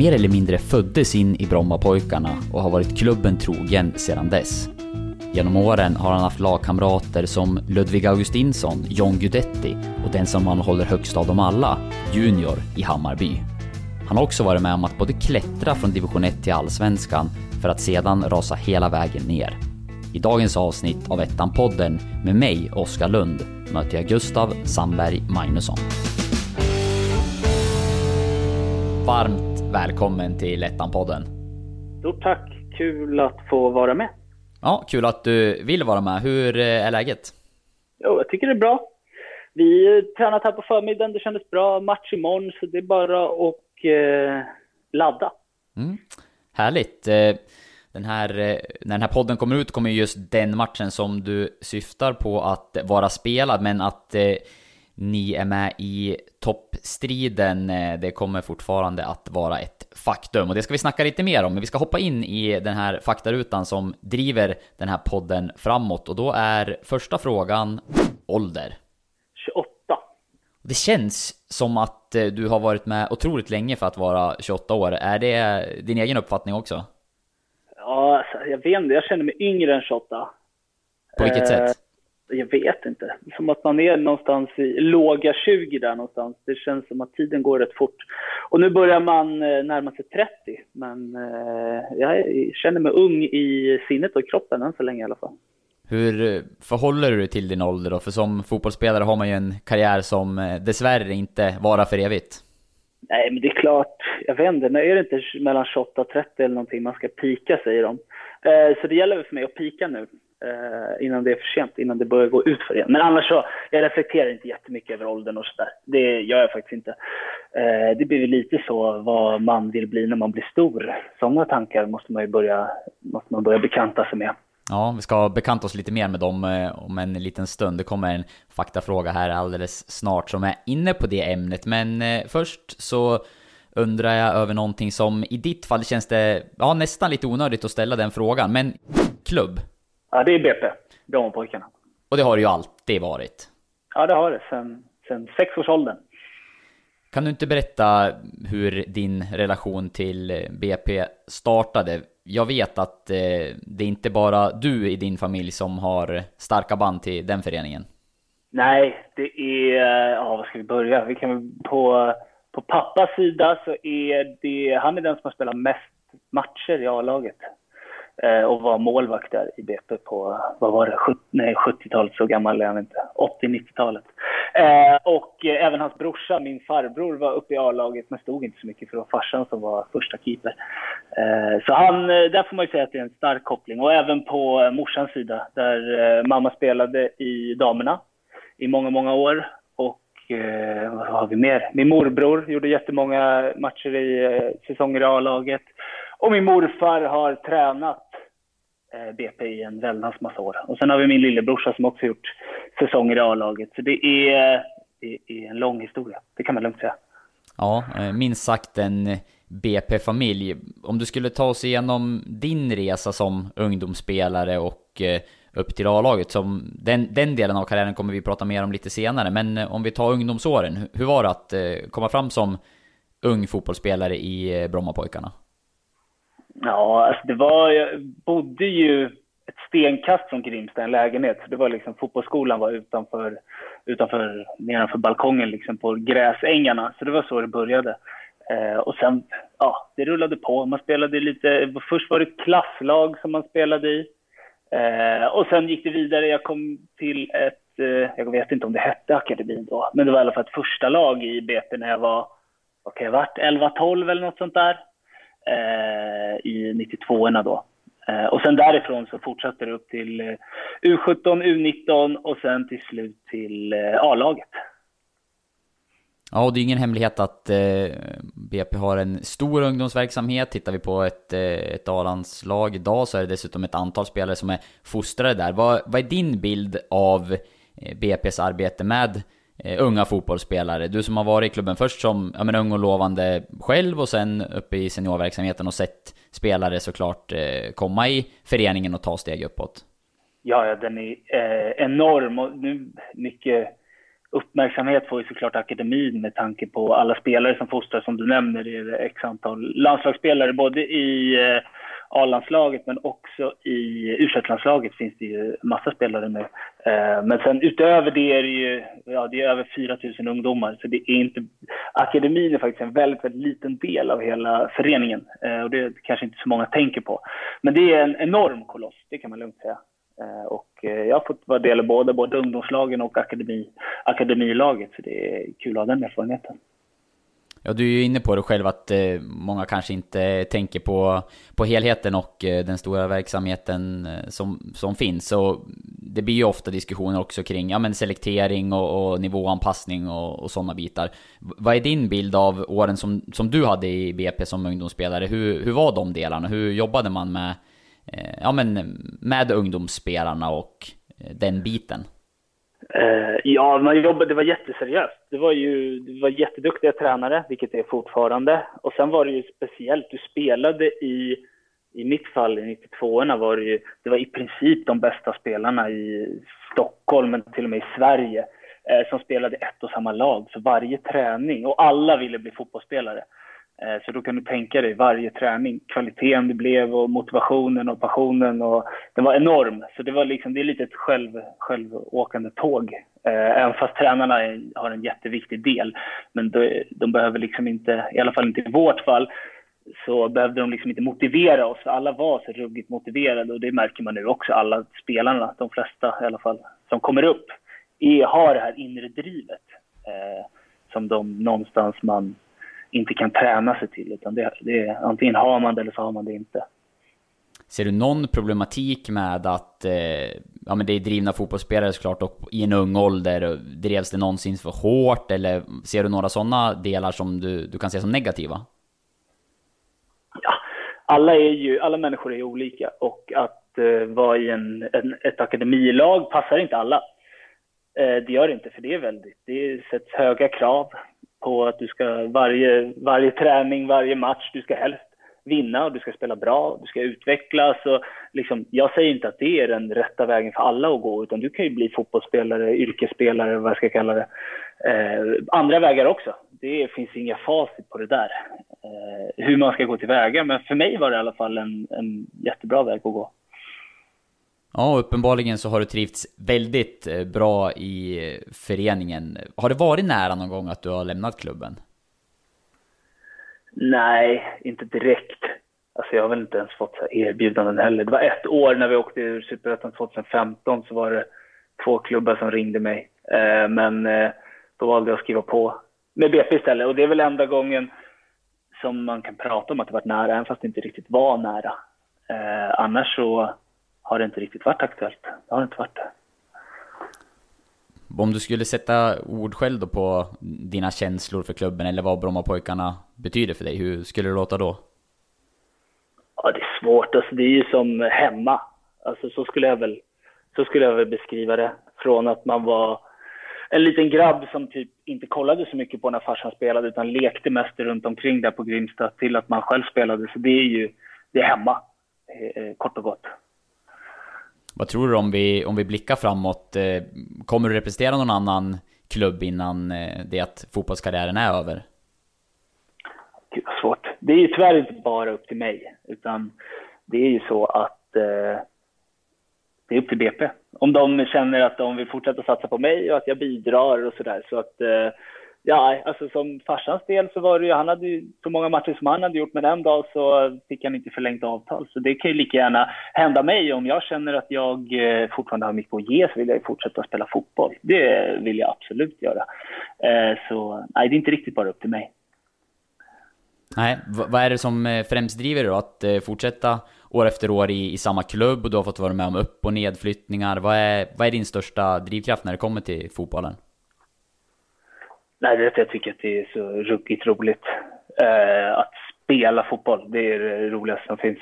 Mer eller mindre föddes in i Brommapojkarna och har varit klubben trogen sedan dess. Genom åren har han haft lagkamrater som Ludvig Augustinsson, John Guidetti och den som han håller högst av dem alla, Junior i Hammarby. Han har också varit med om att både klättra från division 1 till allsvenskan för att sedan rasa hela vägen ner. I dagens avsnitt av Ettan-podden med mig, Oskar Lund, möter jag Gustav Sandberg Magnusson. Varmt välkommen till Ettan-podden. Stort tack! Kul att få vara med. Ja, kul att du vill vara med. Hur eh, är läget? Jo, jag tycker det är bra. Vi tränat här på förmiddagen, det kändes bra. Match imorgon, så det är bara att eh, ladda. Mm. Härligt. Eh, Den här, eh, när den här podden kommer ut kommer just den matchen som du syftar på att vara spelad, men att ni är med i toppstriden, eh, det kommer fortfarande att vara ett faktum. Och det ska vi snacka lite mer om, men vi ska hoppa in i den här faktarutan som driver den här podden framåt. Och då är första frågan ålder. 28. Det känns som att eh, du har varit med otroligt länge för att vara 28 år. Är det din egen uppfattning också? Ja, alltså, jag vet inte, jag känner mig yngre än 28. På vilket Eh, sätt? Jag vet inte. Som att man är någonstans i låga 20 där någonstans. Det känns som att tiden går rätt fort. Och nu börjar man eh, närma sig 30. Men eh, jag känner mig ung i sinnet och kroppen än så länge i alla fall. Hur eh, förhåller du dig till din ålder då? För som fotbollsspelare har man ju en karriär som dessvärre inte varar för evigt. Nej, men det är klart. Jag vet inte, är det inte mellan 28 och 30 eller någonting man ska pika, säger de. Så det gäller väl för mig att pika nu. Eh, innan det är för sent, innan det börjar gå ut för igen. Men annars så, jag reflekterar inte jättemycket över åldern och sådär. Det gör jag faktiskt inte. Eh, det blir ju lite så vad man vill bli när man blir stor. Sådana tankar måste man ju börja, måste man börja bekanta sig med. Ja, vi ska bekanta oss lite mer med dem eh, om en liten stund. Det kommer en faktafråga här alldeles snart som är inne på det ämnet. Men eh, först så undrar jag över någonting som i ditt fall känns det ja, nästan lite onödigt att ställa den frågan. Men klubb, Ja, det är BP, Brommapojkarna. och det har det ju alltid varit. Ja, det har det sen, sen sexårsåldern. Kan du inte berätta hur din relation till eh, BP startade? Jag vet att eh, det är inte bara du i din familj som har starka band till den föreningen. Nej, det är, ja vad ska vi börja? Vi kan på, på pappas sida så är det, han är den som har spelat mest matcher i A-laget. Eh, och var målvakt där i BP på, vad var det, 70, nej 70-talet, så gammal är han inte, 80-90-talet. Eh, och eh, även hans brorsa, min farbror, var uppe i A-laget men stod inte så mycket för det var farsan som var första keeper. Eh, så han, eh, där får man ju säga att det är en stark koppling. Och även på eh, morsans sida, där eh, mamma spelade i damerna i många, många år. Och eh, vad har vi mer? Min morbror gjorde jättemånga matcher i eh, säsonger i A-laget. Och min morfar har tränat Eh, BP i en väldans massa år. Och sen har vi min lillebrorsa som också gjort säsonger i A-laget. Så det är, det är en lång historia, det kan man lugnt säga. Ja, eh, minst sagt en BP-familj. Om du skulle ta oss igenom din resa som ungdomsspelare och eh, upp till A-laget, som den, den delen av karriären kommer vi prata mer om lite senare, men om vi tar ungdomsåren, hur- var det att komma fram som ung fotbollsspelare i Brommapojkarna? Ja, alltså det var, jag bodde ju ett stenkast från Grimsta, en lägenhet. Så det var liksom, fotbollsskolan var utanför, utanför, nedanför balkongen liksom på gräsängarna. Så det var så det började. Eh, och sen, ja, det rullade på. Man spelade lite, först var det klasslag som man spelade i. Eh, och sen gick det vidare. Jag kom till ett, eh, jag vet inte om det hette akademin då, men det var i alla fall ett första lag i BP när jag var, okej, okay, jag 11-12 eller något sånt där Eh, i 92orna då. Eh, och sen därifrån så fortsatte det upp till eh, U17, U19 och sen till slut till eh, A-laget. Ja, och det är ingen hemlighet att eh, BP har en stor ungdomsverksamhet. Tittar vi på ett, eh, ett A-landslag idag så är det dessutom ett antal spelare som är fostrade där. Vad, vad är din bild av eh, BP's arbete med eh, unga fotbollsspelare? Du som har varit i klubben först som ja, men, ung och lovande själv och sen uppe i seniorverksamheten och sett spelare såklart eh, komma i föreningen och ta steg uppåt. Ja, ja den är eh, enorm och nu mycket uppmärksamhet får ju såklart akademin med tanke på alla spelare som fostras, som du nämner, det är x antal landslagsspelare, både i eh, A-landslaget men också i u landslaget finns det ju massa spelare med. Eh, men sen utöver det är det ju, ja det är över 4 000 ungdomar, så det är inte, akademin är faktiskt en väldigt, väldigt liten del av hela föreningen eh, och det kanske inte så många tänker på. Men det är en enorm koloss, det kan man lugnt säga. Eh, och jag har fått vara del av både, både ungdomslagen och akademi, akademilaget, så det är kul att ha den erfarenheten. Ja, du är ju inne på det själv att eh, många kanske inte tänker på, på helheten och eh, den stora verksamheten eh, som, som finns. Så det blir ju ofta diskussioner också kring ja, men selektering och, och nivåanpassning och, och sådana bitar. Vad är din bild av åren som, som du hade i BP som ungdomsspelare? Hur, hur var de delarna? Hur jobbade man med eh, ja, men med ungdomsspelarna och eh, den biten? Uh, ja, man jobbade, det var jätteseriöst. Det var ju det var jätteduktiga tränare, vilket det är fortfarande. Och sen var det ju speciellt, du spelade i, i mitt fall i 92orna var det ju, det var i princip de bästa spelarna i Stockholm, men till och med i Sverige, uh, som spelade ett och samma lag. Så varje träning, och alla ville bli fotbollsspelare. Eh, så då kan du tänka dig varje träning, kvaliteten det blev och motivationen och passionen. Och den var enorm. Så det, var liksom, det är lite ett själv, självåkande tåg. Eh, även fast tränarna har en jätteviktig del. Men de, de behöver liksom inte, i alla fall inte i vårt fall, så behövde de liksom inte motivera oss. Alla var så ruggigt motiverade och det märker man nu också. Alla spelarna, de flesta i alla fall, som kommer upp, är, har det här inre drivet. Eh, som de någonstans man inte kan träna sig till. Utan det, det, antingen har man det eller så har man det inte. Ser du någon problematik med att eh, ja, men det är drivna fotbollsspelare såklart och i en ung ålder, drevs det någonsin för hårt eller ser du några sådana delar som du, du kan se som negativa? Ja, alla, är ju, alla människor är olika och att eh, vara i en, en, ett akademilag passar inte alla. Eh, det gör det inte, för det är väldigt, det sätts höga krav på att du ska varje, varje träning, varje match, du ska helst vinna och du ska spela bra, du ska utvecklas. Och liksom, jag säger inte att det är den rätta vägen för alla att gå, utan du kan ju bli fotbollsspelare, yrkesspelare, vad jag ska kalla det. Eh, andra vägar också. Det finns inga facit på det där, eh, hur man ska gå tillväga. Men för mig var det i alla fall en, en jättebra väg att gå. Ja, uppenbarligen så har du trivts väldigt eh, bra i föreningen. Har det varit nära någon gång att du har lämnat klubben? Nej, inte direkt. Alltså jag har väl inte ens fått erbjudanden heller. Det var ett år när vi åkte ur Superettan 2015 så var det två klubbar som ringde mig. Eh, men eh, då valde jag att skriva på med BP istället. Och det är väl enda gången som man kan prata om att det varit nära, även fast det inte riktigt var nära. Annars så har det inte riktigt varit aktuellt. Det har inte varit det. Om du skulle sätta ord själv då på dina känslor för klubben eller vad Brommapojkarna betyder för dig, hur skulle det låta då? Ja, det är svårt. Alltså, det är ju som hemma. Alltså, så, skulle jag väl, så skulle jag väl beskriva det. Från att man var en liten grabb som typ inte kollade så mycket på när farsan spelade utan lekte mest runt omkring där på Grimsta till att man själv spelade. Så det är ju det är hemma, eh, kort och gott. Vad tror du om vi, om vi blickar framåt? Eh, kommer du representera någon annan klubb innan eh, det att fotbollskarriären är över? Gud vad svårt. Det är ju tyvärr inte bara upp till mig, utan det är ju så att eh, det är upp till BP. Om de känner att de vill fortsätta satsa på mig och att jag bidrar och sådär. Så att eh, Ja, alltså som farsans del så var det ju, han hade ju så många matcher som han hade gjort, men en dag så fick han inte förlängt avtal. Så det kan ju lika gärna hända mig. Om jag känner att jag eh, fortfarande har mycket att ge så vill jag ju fortsätta spela fotboll. Det vill jag absolut göra. Eh, så nej, det är inte riktigt bara upp till mig. Nej, vad är det som eh, främst driver dig då? Att fortsätta år efter år i, i samma klubb och du har fått vara med om upp och nedflyttningar. Vad är, vad är din största drivkraft när det kommer till fotbollen? Nej, det är att jag tycker att det är så ruggigt roligt. Eh, att spela fotboll, det är det roligaste som finns.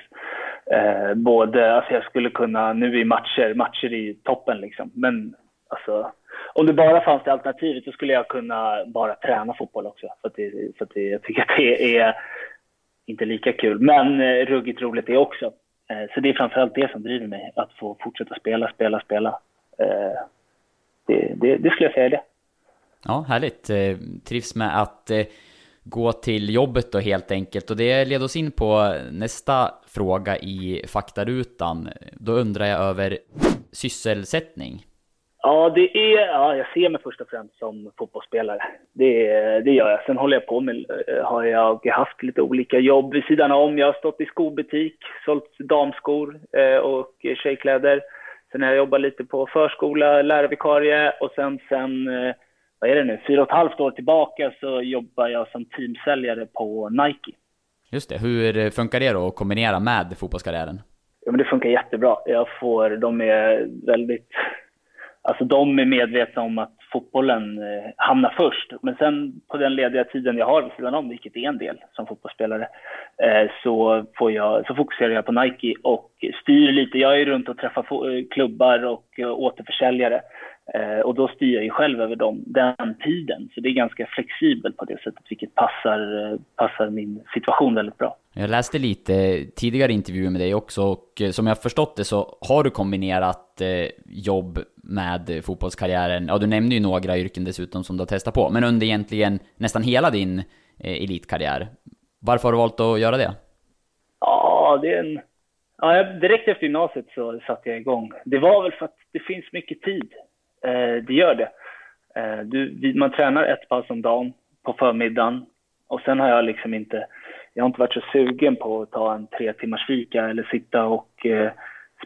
Eh, både, alltså jag skulle kunna, nu i matcher, matcher i toppen liksom, men alltså om det bara fanns det alternativet så skulle jag kunna bara träna fotboll också. För att, det, för att det, jag tycker att det är inte lika kul, men eh, ruggigt roligt det också. Eh, så det är framförallt det som driver mig, att få fortsätta spela, spela, spela. Eh, det, det, det skulle jag säga är det. Ja, härligt. Eh, trivs med att eh, gå till jobbet då helt enkelt. Och det leder oss in på nästa fråga i faktarutan. Då undrar jag över sysselsättning. Ja, det är, ja, jag ser mig först och främst som fotbollsspelare. Det, det gör jag. Sen håller jag på med, eh, har jag haft lite olika jobb vid sidan om. Jag har stått i skobutik, sålt damskor och tjejkläder. Sen har jag jobbat lite på förskola, lärarvikarie och sen, sen eh, vad är det nu, fyra och ett halvt år tillbaka så jobbar jag som teamsäljare på Nike. Just det, hur funkar det då att kombinera med fotbollskarriären? Ja, men det funkar jättebra. Jag får, de är väldigt Alltså de är medvetna om att fotbollen eh, hamnar först. Men sen på den lediga tiden jag har vid sidan om, vilket är en del som fotbollsspelare, eh, så, får jag, så fokuserar jag på Nike och styr lite. Jag är runt och träffar eh, klubbar och återförsäljare. Eh, och då styr jag ju själv över dem, den tiden. Så det är ganska flexibelt på det sättet, vilket passar, eh, passar min situation väldigt bra. Jag läste lite tidigare intervjuer med dig också och som jag förstått det så har du kombinerat jobb med fotbollskarriären. Ja, du nämnde ju några yrken dessutom som du har testat på, men under egentligen nästan hela din elitkarriär. Varför har du valt att göra det? Ja, det är en... Ja, direkt efter gymnasiet så satte jag igång. Det var väl för att det finns mycket tid. Eh, det gör det. Eh, du, man tränar ett pass om dagen på förmiddagen och sen har jag liksom inte, jag har inte varit så sugen på att ta en tre timmars fika eller sitta och eh,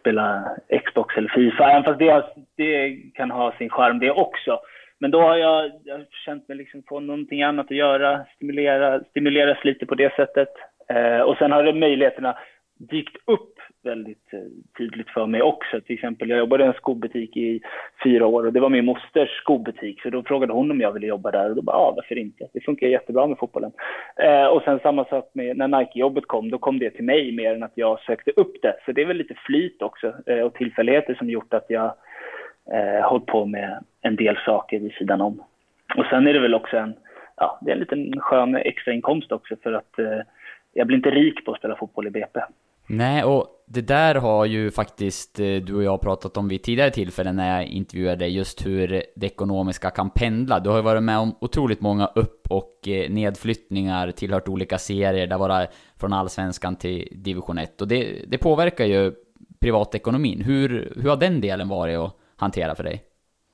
spela Xbox eller Fifa, även fast det, det kan ha sin charm det också. Men då har jag, jag har känt mig liksom få någonting annat att göra, stimulera, stimuleras lite på det sättet. Eh, och sen har det möjligheterna dykt upp väldigt eh, tydligt för mig också. Till exempel, jag jobbade i en skobutik i fyra år och det var min mosters skobutik. Så då frågade hon om jag ville jobba där och då bara, ja varför inte? Det funkar jättebra med fotbollen. Eh, och sen samma sak med när Nike-jobbet kom, då kom det till mig mer än att jag sökte upp det. Så det är väl lite flyt också eh, och tillfälligheter som gjort att jag eh, hållit på med en del saker vid sidan om. Och sen är det väl också en, ja, det är en liten skön extrainkomst också för att eh, jag blir inte rik på att spela fotboll i BP. Nej, och det där har ju faktiskt eh, du och jag pratat om vid tidigare tillfällen när jag intervjuade dig, just hur det ekonomiska kan pendla. Du har ju varit med om otroligt många upp och eh, nedflyttningar, tillhört olika serier, där var från allsvenskan till division 1. Och det, det påverkar ju privatekonomin. Hur, hur har den delen varit att hantera för dig?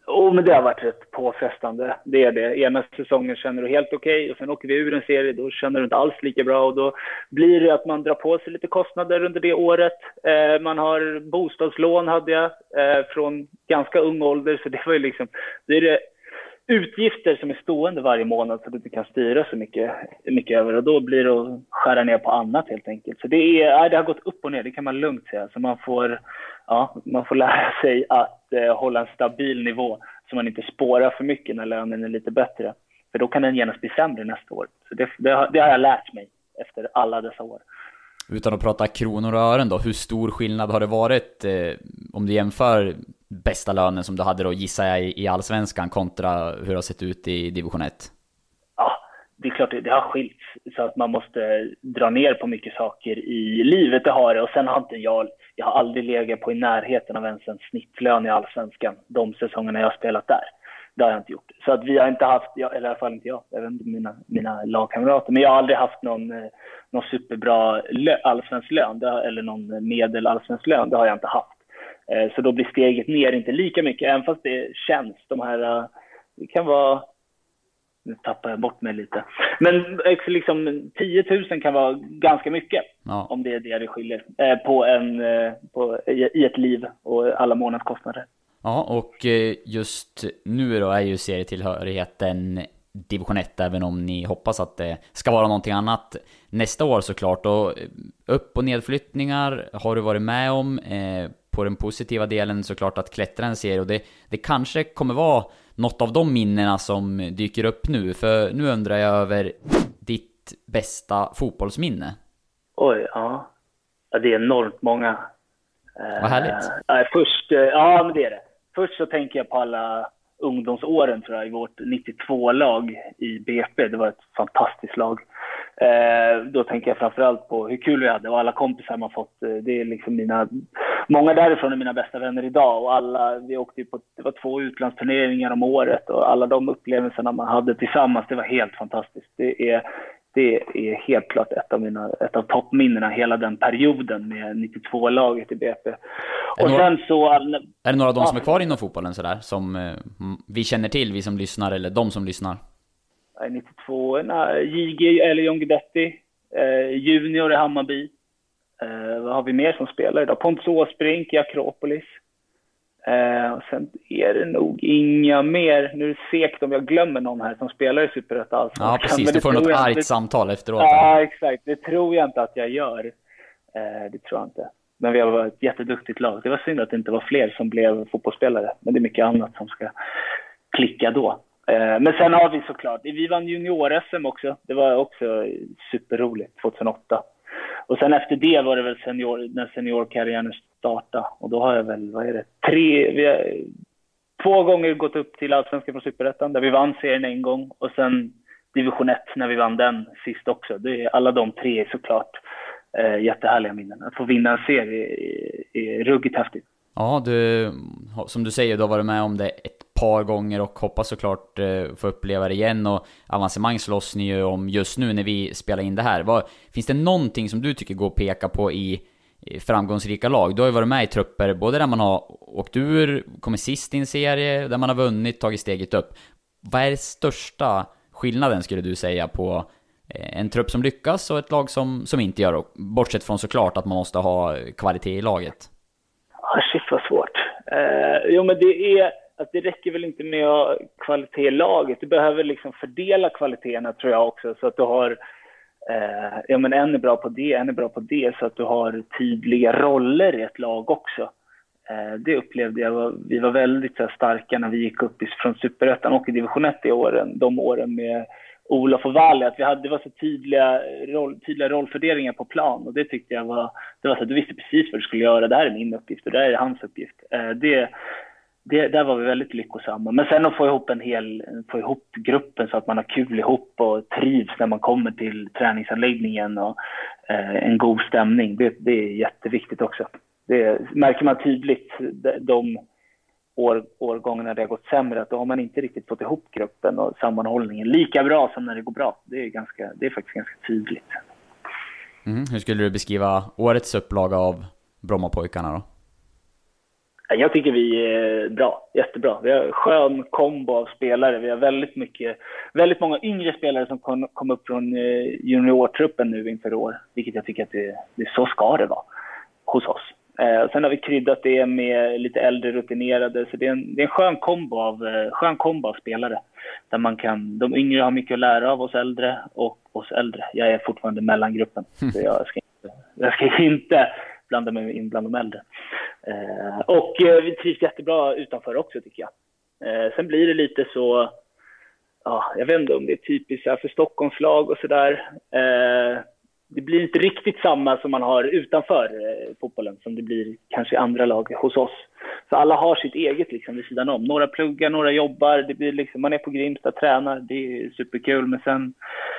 Oh, men det har varit rätt påfrestande. Det är det. Ena säsongen känner du helt okej okay, och sen åker vi ur en serie, då känner du inte alls lika bra och då blir det att man drar på sig lite kostnader under det året. Eh, man har bostadslån hade jag eh, från ganska ung ålder, så det var ju liksom, det är det utgifter som är stående varje månad så du inte kan styra så mycket, mycket över och då blir det att skära ner på annat helt enkelt. Så det, är, det har gått upp och ner, det kan man lugnt säga. Så man får, ja, man får lära sig att eh, hålla en stabil nivå så man inte spårar för mycket när lönen är lite bättre. För då kan den genast bli sämre nästa år. Så det, det, det har jag lärt mig efter alla dessa år. Utan att prata kronor och ören då, hur stor skillnad har det varit eh, om du jämför bästa lönen som du hade då gissar jag i Allsvenskan kontra hur det har sett ut i division 1? Det är klart det, det har skilts så att man måste dra ner på mycket saker i livet, det har det. Och sen har inte jag, jag har aldrig legat på i närheten av ens en snittlön i Allsvenskan de säsongerna jag har spelat där. Det har jag inte gjort. Så att vi har inte haft, eller i alla fall inte jag, även mina, mina lagkamrater, men jag har aldrig haft någon, eh, någon superbra allsvensk lön, eller någon medel allsvensk lön, det har jag inte haft. Eh, så då blir steget ner inte lika mycket, även fast det känns. De här, eh, det kan vara, nu tappar jag bort mig lite. Men liksom 10 000 kan vara ganska mycket, ja. om det är det det skiljer, eh, på en, på, i ett liv och alla månadskostnader. Ja, och just nu då är ju serietillhörigheten division 1, även om ni hoppas att det ska vara någonting annat nästa år såklart. Och upp och nedflyttningar har du varit med om. på den positiva delen såklart att klättra en serie och det, det kanske kommer vara något av de minnena som dyker upp nu. För nu undrar jag över ditt bästa fotbollsminne. Oj, ja. ja det är enormt många. Vad härligt. Uh, först, uh, ja, men det är det. Först så tänker jag på alla ungdomsåren tror jag, i vårt 92-lag i BP. Det var ett fantastiskt lag. Eh, då tänker jag framförallt på hur kul vi hade och alla kompisar man fått. Eh, det är liksom mina, många därifrån är mina bästa vänner idag och alla, vi åkte på, det var två utlandsturneringar om året och alla de upplevelserna man hade tillsammans, det var helt fantastiskt. Det är, det är helt klart ett av, mina, ett av toppminnena hela den perioden med 92-laget i BP. Och några, sen så... Är det några av de som är kvar inom fotbollen sådär, som eh, vi känner till, vi som lyssnar, eller de som lyssnar? 92 JG eller John Guidetti. Eh, junior i Hammarby. Eh, vad har vi mer som spelar idag? Pontus Åsbrink i Akropolis. Eh, och sen är det nog inga mer. Nu är det segt om jag glömmer någon här som spelar i Superettan. Ja, precis. Du får något argt samtal efteråt. Ja, exakt. Det tror jag inte att jag gör. Eh, det tror jag inte. Men vi har varit ett jätteduktigt lag. Det var synd att det inte var fler som blev fotbollsspelare. Men det är mycket annat som ska klicka då. Eh, men sen har vi såklart, vi vann junior-SM också. Det var också superroligt 2008. Och sen efter det var det väl senior, när seniorkarriären startade. Och då har jag väl, vad är det, tre, vi har två gånger gått upp till Allsvenskan från Superettan där vi vann serien en gång. Och sen division 1 när vi vann den sist också. Det är, alla de tre är såklart eh, jättehärliga minnen. Att få vinna en serie är, är ruggigt häftigt. Ja, du, som du säger, du har varit med om det ett par gånger och hoppas såklart eh, få uppleva det igen och avancemang slåss ni ju om just nu när vi spelar in det här. Vad, finns det någonting som du tycker går att peka på i framgångsrika lag? Du har ju varit med i trupper både där man har åkt ur, kommit sist i en serie, där man har vunnit, tagit steget upp. Vad är den största skillnaden skulle du säga på eh, en trupp som lyckas och ett lag som, som inte gör det? Bortsett från såklart att man måste ha kvalitet i laget. Ah, shit vad svårt. Eh, jo men det är att det räcker väl inte med att ha kvalitet i laget. Du behöver liksom fördela kvaliteterna tror jag också så att du har eh, ja men en är bra på det, en är bra på det så att du har tydliga roller i ett lag också. Eh, det upplevde jag, vi var väldigt så här, starka när vi gick upp från superettan och i division 1 i åren, de åren med Olof och Valle, att vi hade, det var så tydliga, roll, tydliga rollfördelningar på plan och det tyckte jag var, det var så att du visste precis vad du skulle göra, det här är min uppgift och det här är hans uppgift. Eh, det, det, där var vi väldigt lyckosamma. Men sen att få ihop en hel, få ihop gruppen så att man har kul ihop och trivs när man kommer till träningsanläggningen och eh, en god stämning. Det, det, är jätteviktigt också. Det märker man tydligt de år, årgångarna det har gått sämre, att då har man inte riktigt fått ihop gruppen och sammanhållningen lika bra som när det går bra. Det är, ganska, det är faktiskt ganska tydligt. Mm, hur skulle du beskriva årets upplaga av Brommapojkarna då? Jag tycker vi är bra, jättebra. Vi har en skön kombo av spelare. Vi har väldigt mycket, väldigt många yngre spelare som kom, kom upp från eh, juniortruppen nu inför år, vilket jag tycker att det, det så ska det vara hos oss. Eh, sen har vi kryddat det med lite äldre rutinerade, så det är en, det är en skön, kombo av, eh, skön kombo av spelare. Där man kan, de yngre har mycket att lära av oss äldre och oss äldre. Jag är fortfarande mellangruppen, så jag ska inte, jag ska inte blanda mig in bland de äldre. Eh, och eh, vi trivs jättebra utanför också tycker jag. Eh, sen blir det lite så, ja, jag vet inte om det är typiskt för Stockholmslag och sådär. Eh, det blir inte riktigt samma som man har utanför eh, fotbollen som det blir kanske i andra lag hos oss. Så alla har sitt eget liksom vid sidan om. Några pluggar, några jobbar. Det blir liksom, man är på Grimsta, tränar. Det är superkul. Men sen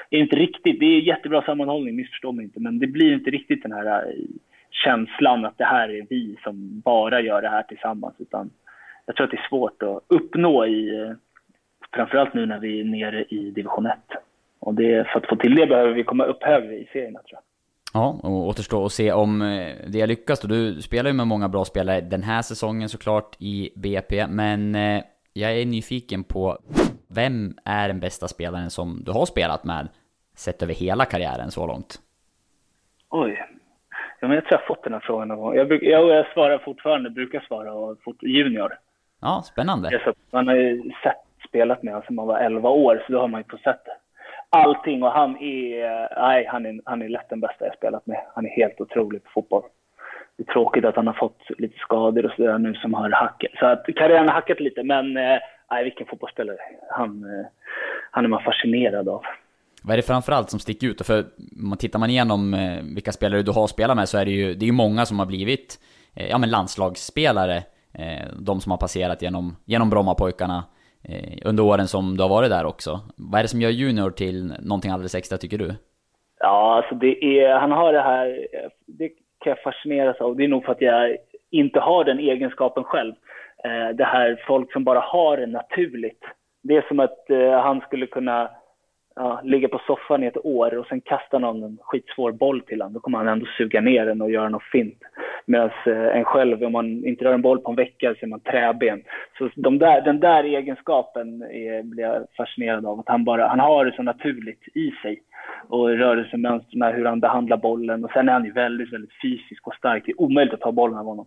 är det inte riktigt, det är jättebra sammanhållning, missförstå mig inte. Men det blir inte riktigt den här eh, känslan att det här är vi som bara gör det här tillsammans. Utan jag tror att det är svårt att uppnå i, framförallt nu när vi är nere i division 1. Och det, för att få till det behöver vi komma upp högre i serierna tror jag. Ja, och återstår att se om eh, det lyckas. Du spelar ju med många bra spelare den här säsongen såklart i BP, men eh, jag är nyfiken på vem är den bästa spelaren som du har spelat med, sett över hela karriären så långt? Oj. Ja, men jag tror jag fått den här frågan någon gång. Jag, bruk, jag, jag svarar fortfarande, brukar svara fort, junior. Ja, spännande. Så man har ju sett, spelat med honom sedan man var 11 år, så då har man ju sett det allting och han är, nej, han är, han är lätt den bästa jag spelat med. Han är helt otrolig på fotboll. det är tråkigt att han har fått lite skador och sådär nu som har hackat. Så att karriären har hackat lite, men eh, nej, vilken fotbollsspelare. Han, eh, han är man fascinerad av. Vad är det framförallt som sticker ut? För tittar man igenom eh, vilka spelare du har spelat med så är det ju det är många som har blivit eh, ja, men landslagsspelare. Eh, de som har passerat genom, genom Brommapojkarna under åren som du har varit där också. Vad är det som gör Junior till någonting alldeles extra tycker du? Ja, alltså det är, han har det här, det kan jag fascineras av. Det är nog för att jag inte har den egenskapen själv. Det här folk som bara har det naturligt. Det är som att han skulle kunna ja, ligga på soffan i ett år och sen kasta någon en skitsvår boll till honom, då kommer han ändå suga ner den och göra något fint. Medan eh, en själv, om man inte rör en boll på en vecka så är man träben. Så de där, den där egenskapen är, blir jag fascinerad av. Att han, bara, han har det så naturligt i sig. Och rörelsemönstren, hur han behandlar bollen. Och sen är han ju väldigt, väldigt fysisk och stark. Det är omöjligt att ta bollen av honom.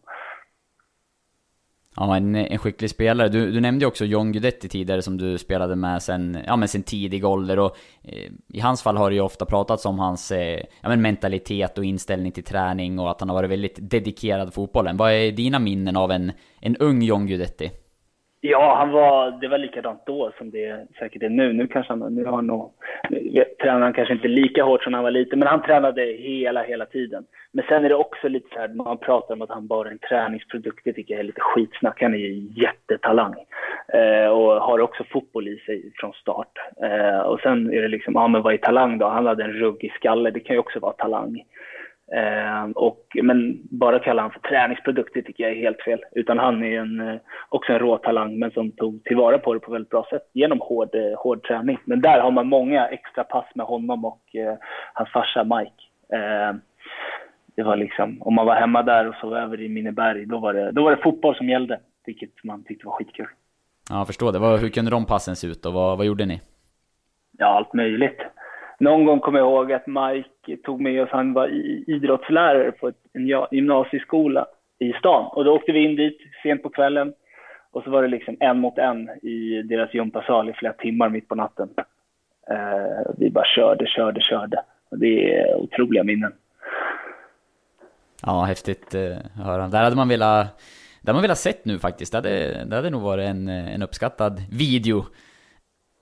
Ja, en, en skicklig spelare. Du, du nämnde ju också John Guidetti tidigare som du spelade med sen, ja, men sen tidig ålder. Och, eh, I hans fall har det ju ofta pratats om hans eh, ja, men mentalitet och inställning till träning och att han har varit väldigt dedikerad fotbollen. Vad är dina minnen av en, en ung John Guidetti? Ja, han var, det var likadant då som det säkert är nu. Nu kanske han, nu har han nog, nu tränar han kanske inte lika hårt som när han var liten, men han tränade hela, hela tiden. Men sen är det också lite så här, man pratar om att han bara är en träningsprodukt, det tycker jag är lite skitsnack. Han är ju jättetalang. Eh, och har också fotboll i sig från start. Eh, och sen är det liksom, ja men vad är talang då? Han hade en ruggig skalle, det kan ju också vara talang. Eh, och, men bara kalla honom för träningsprodukt, det tycker jag är helt fel. Utan han är en, eh, också en rå talang, men som tog tillvara på det på väldigt bra sätt genom hård, eh, hård träning. Men där har man många extra pass med honom och eh, hans farsa Mike. Eh, det var liksom, om man var hemma där och sov över i Minneberg, då var, det, då var det fotboll som gällde. Vilket man tyckte var skitkul. Ja, jag förstår det. Hur kunde de passen se ut och vad, vad gjorde ni? Ja, allt möjligt någon gång kommer jag ihåg att Mike tog med oss, han var idrottslärare på en gymnasieskola i stan. Och då åkte vi in dit sent på kvällen. Och så var det liksom en mot en i deras gympasal i flera timmar mitt på natten. Eh, vi bara körde, körde, körde. Och det är otroliga minnen. Ja, häftigt eh, att höra. Där hade man velat, där hade man velat sett nu faktiskt. Det hade, det hade nog varit en, eh, en uppskattad video.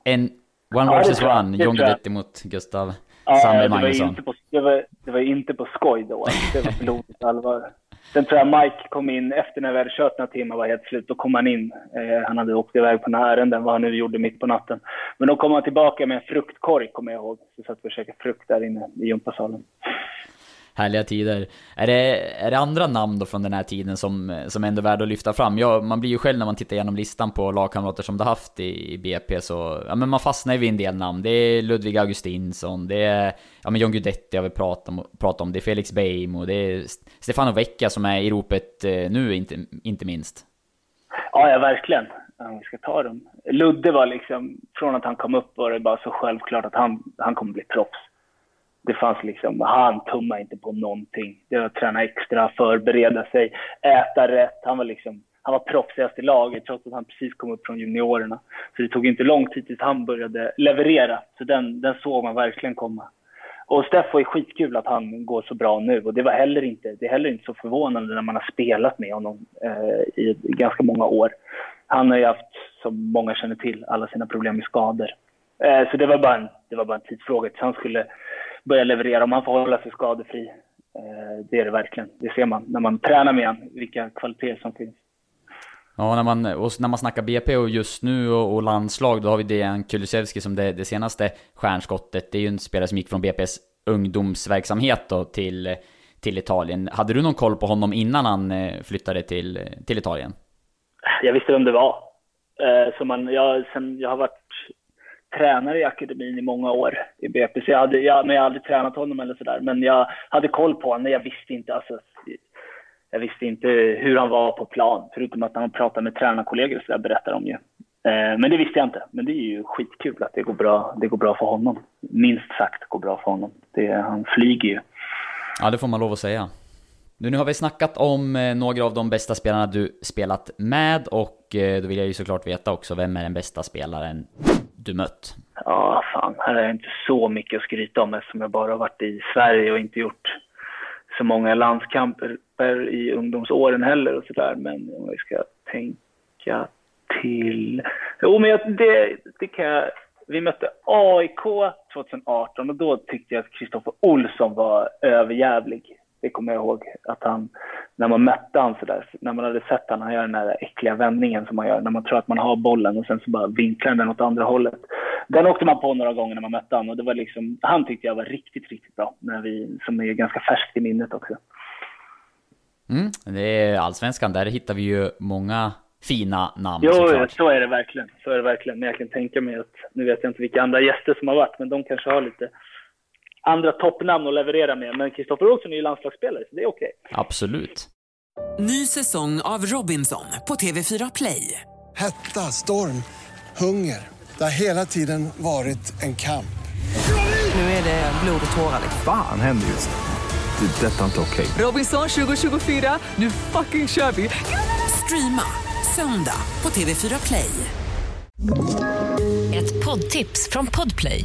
En One ja, versus one, John Guidetti mot Gustav ja, Sandberg Magnusson. Det var, det, var, det var inte på skoj då, det var blodigt allvar. Sen tror jag Mike kom in efter när vi hade kört några timmar var helt slut. Då kom han in. Eh, han hade åkt iväg på några ärenden, vad han nu gjorde mitt på natten. Men då kom han tillbaka med en fruktkorg, kommer jag ihåg. Så satt vi och käkade frukt där inne i gympasalen. Härliga tider. Är det, är det andra namn då från den här tiden som, som ändå är värda att lyfta fram? Ja, man blir ju själv när man tittar igenom listan på lagkamrater som du haft i, i BP så, ja men man fastnar ju vid en del namn. Det är Ludvig Augustinsson, det är, ja men John Guidetti har vi pratat om, pratat om, det är Felix Beim och det är Stefano Vecchia som är i ropet eh, nu inte, inte minst. Ja, ja verkligen. Om vi ska ta dem. Ludde var liksom, från att han kom upp var det bara så självklart att han, han kommer bli proffs det fanns liksom, han tummade inte på någonting. Det var att träna extra, förbereda sig, äta rätt. Han var liksom, han var proffsigast i laget trots att han precis kom upp från juniorerna. Så det tog inte lång tid tills han började leverera. Så den, den såg man verkligen komma. Och Steffo är skitkul att han går så bra nu och det var heller inte, det är heller inte så förvånande när man har spelat med honom eh, i, ganska många år. Han har ju haft, som många känner till, alla sina problem med skador. Eh, så det var, bara en, det var bara en tidsfråga tills han skulle börja leverera. Om han får hålla sig skadefri. Eh, det är det verkligen. Det ser man när man tränar med honom, vilka kvaliteter som finns. Ja, när man, och när man snackar BP och just nu och, och landslag, då har vi Dejan Kulusevski som det, det, senaste stjärnskottet. Det är ju en spelare som gick från BP's ungdomsverksamhet då till, till Italien. Hade du någon koll på honom innan han eh, flyttade till, till Italien? Jag visste vem det var. Eh, så man, jag, sen, jag har varit tränare i akademin i många år i BP. Så jag hade, jag, men jag hade aldrig tränat honom eller sådär. Men jag hade koll på honom, jag visste inte alltså, jag visste inte hur han var på plan. Förutom att han pratade med tränarkollegor så jag berättar om ju. Eh, men det visste jag inte. Men det är ju skitkul att det går bra, det går bra för honom. Minst sagt går bra för honom. Det, han flyger ju. Ja, det får man lov att säga. Nu, nu har vi snackat om eh, några av de bästa spelarna du spelat med och eh, då vill jag ju såklart veta också, vem är den bästa spelaren du mött? Ja, fan. Här är inte så mycket att skryta om eftersom jag bara har varit i Sverige och inte gjort så många landskamper i ungdomsåren heller och sådär. Men om vi ska tänka till... Jo, men jag, det, det kan jag... Vi mötte AIK 2018 och då tyckte jag att Kristoffer Olsson var överjävlig. Det kommer jag ihåg. Att han, när man mötte han sådär, när man hade sett han, han gör den där äckliga vändningen som man gör när man tror att man har bollen och sen så bara vinklar den åt andra hållet. Den åkte man på några gånger när man mötte han och det var liksom, han tyckte jag var riktigt, riktigt bra. När vi, som är ganska färskt i minnet också. Mm, det är allsvenskan, där hittar vi ju många fina namn Jo, såklart. så är det verkligen. Så är det verkligen. Men jag kan tänka mig att, nu vet jag inte vilka andra gäster som har varit, men de kanske har lite andra toppnamn att leverera med. Men Kristoffer Olsson är ju landslagsspelare, så det är okej. Absolut. Ny säsong av Robinson på TV4 Play. Hetta, storm, hunger. Det har hela tiden varit en kamp. Nu är det blod och tårar. liksom. Fan händer just nu. Det. är Detta är inte okej. Robinson 2024, nu fucking kör vi! Streama söndag på TV4 Play. Ett poddtips från Podplay.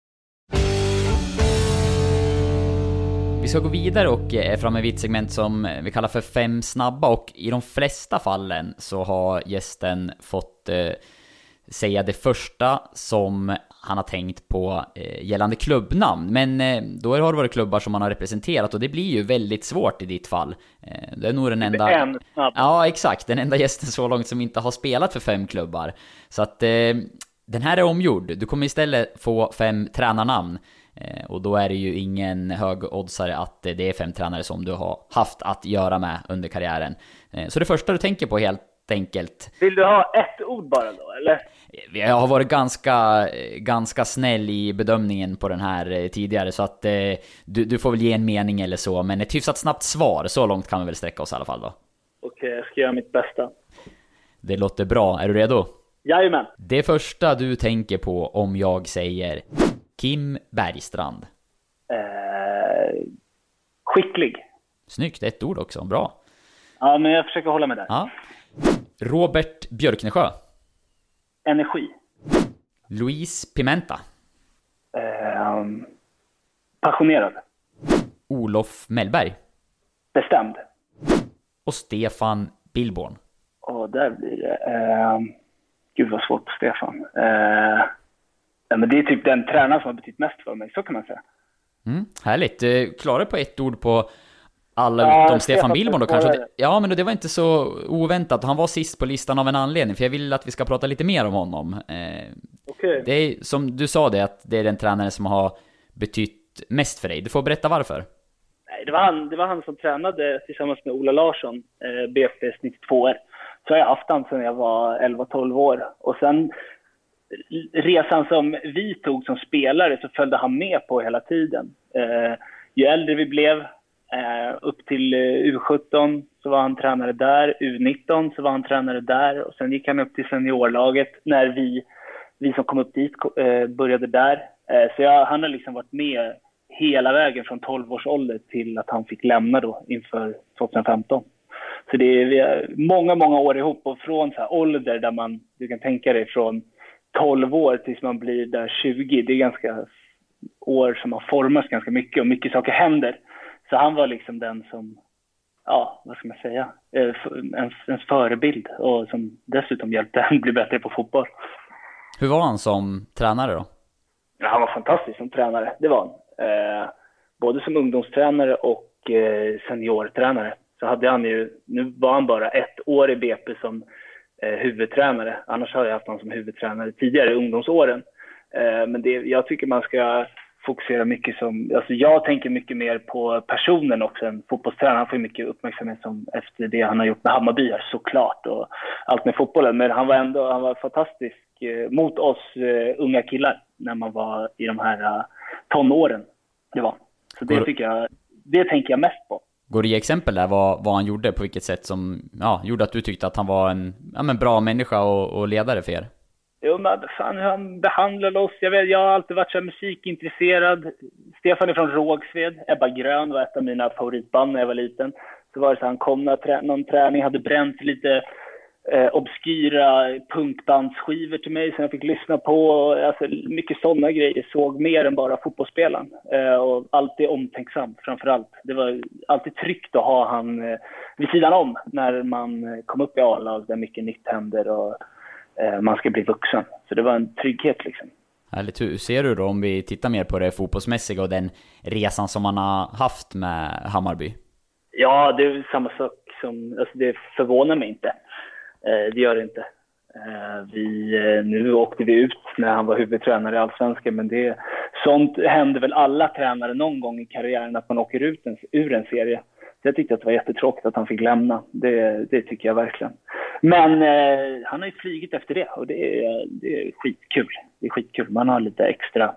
Vi ska gå vidare och är framme vid ett segment som vi kallar för fem snabba och i de flesta fallen så har gästen fått eh, säga det första som han har tänkt på eh, gällande klubbnamn. Men eh, då har det varit klubbar som han har representerat och det blir ju väldigt svårt i ditt fall. Eh, det är nog den enda... En snabb. Ja, exakt. Den enda gästen så långt som inte har spelat för fem klubbar. Så att eh, den här är omgjord. Du kommer istället få fem tränarnamn. Eh, och då är det ju ingen högoddsare att eh, det är fem tränare som du har haft att göra med under karriären. Eh, så det första du tänker på helt enkelt Vill du ha ett ord bara då, eller? jag har varit ganska, ganska snäll i bedömningen på den här eh, tidigare så att eh, du, du får väl ge en mening eller så men ett hyfsat snabbt svar, så långt kan vi väl sträcka oss i alla fall då. Okej, jag ska göra mitt bästa. Det låter bra, är du redo? Jajamän. Det första du tänker på om jag säger Kim Bergstrand. Eh, skicklig. Snyggt, ett ord också, bra. Ja, men jag försöker hålla mig där. Ja. Robert Björknesjö. Energi. Louise Pimenta. Eh, passionerad. Olof Mellberg. Bestämd. Och Stefan Billborn. Och där blir det... Eh, gud vad svårt på Stefan. Eh, nej, men det är typ den tränaren som har betytt mest för mig, så kan man säga. Mm, härligt. Eh, Klarar på ett ord på alla Ja, utom Stefan Billborn då kanske? svara. Ja, men det var inte så oväntat. Han var sist på listan av en anledning, för jag vill att vi ska prata lite mer om honom. Eh, Okej. det är som du sa det, att det är den tränare som har betytt mest för dig. Du får berätta varför. Nej, det var, han, det var han som tränade tillsammans med Ola Larsson, BFPs 92 år. Så har jag haft han sedan jag var 11-12 år. Och sen resan som vi tog som spelare så följde han med på hela tiden. Eh, ju äldre vi blev, eh, upp till eh, U17 så var han tränare där, U19 så var han tränare där och sen gick han upp till seniorlaget när vi, vi som kom upp dit eh, började där. Eh, så jag, han har liksom varit med hela vägen från 12 års ålder till att han fick lämna då inför 2015. Så det är vi har många, många år ihop och från så här ålder där man, du kan tänka dig från 12 år tills man blir där 20, det är ganska år som har formats ganska mycket och mycket saker händer. Så han var liksom den som, ja, vad ska man säga, eh, ens, ens förebild och som dessutom hjälpte en bli bättre på fotboll. Hur var han som tränare då? Ja, han var fantastisk som tränare, det var han. Eh, både som ungdomstränare och eh, seniortränare. Så hade han ju, nu var han bara ett år i BP som huvudtränare. Annars hade jag haft honom som huvudtränare tidigare i ungdomsåren. Eh, men det, jag tycker man ska fokusera mycket som, alltså jag tänker mycket mer på personen också än fotbollstränaren. Han får ju mycket uppmärksamhet som efter det han har gjort med Hammarby här, såklart och allt med fotbollen. Men han var ändå, han var fantastisk eh, mot oss eh, unga killar när man var i de här eh, tonåren. Det var. Så det tycker jag, det tänker jag mest på. Går det ge exempel där vad, vad han gjorde, på vilket sätt som ja, gjorde att du tyckte att han var en ja, men bra människa och, och ledare för er? Jo, men fan hur han behandlade oss. Jag, vet, jag har alltid varit så musikintresserad. Stefan är från Rågsved. Ebba Grön var ett av mina favoritband när jag var liten. Så var det så han kom när trä någon träning, hade bränt lite eh, obskyra punkbandsskivor till mig som jag fick lyssna på. Alltså, mycket sådana grejer. Såg mer än bara fotbollsspelaren. Eh, och alltid omtänksam framför allt. Det var alltid tryggt att ha han eh, vid sidan om när man kom upp i A-lag där mycket nytt händer och eh, man ska bli vuxen. Så det var en trygghet liksom. Härligt. Hur ser du då om vi tittar mer på det fotbollsmässiga och den resan som man har haft med Hammarby? Ja, det är samma sak som, alltså det förvånar mig inte. Eh, det gör det inte. Eh, vi, eh, nu åkte vi ut när han var huvudtränare i Allsvenskan, men det, sånt händer väl alla tränare någon gång i karriären, att man åker ut en, ur en serie. Så jag tyckte att det var jättetråkigt att han fick lämna. Det, det tycker jag verkligen. Men eh, han har ju flygit efter det och det är, det är skitkul. Det är skitkul. Man har lite extra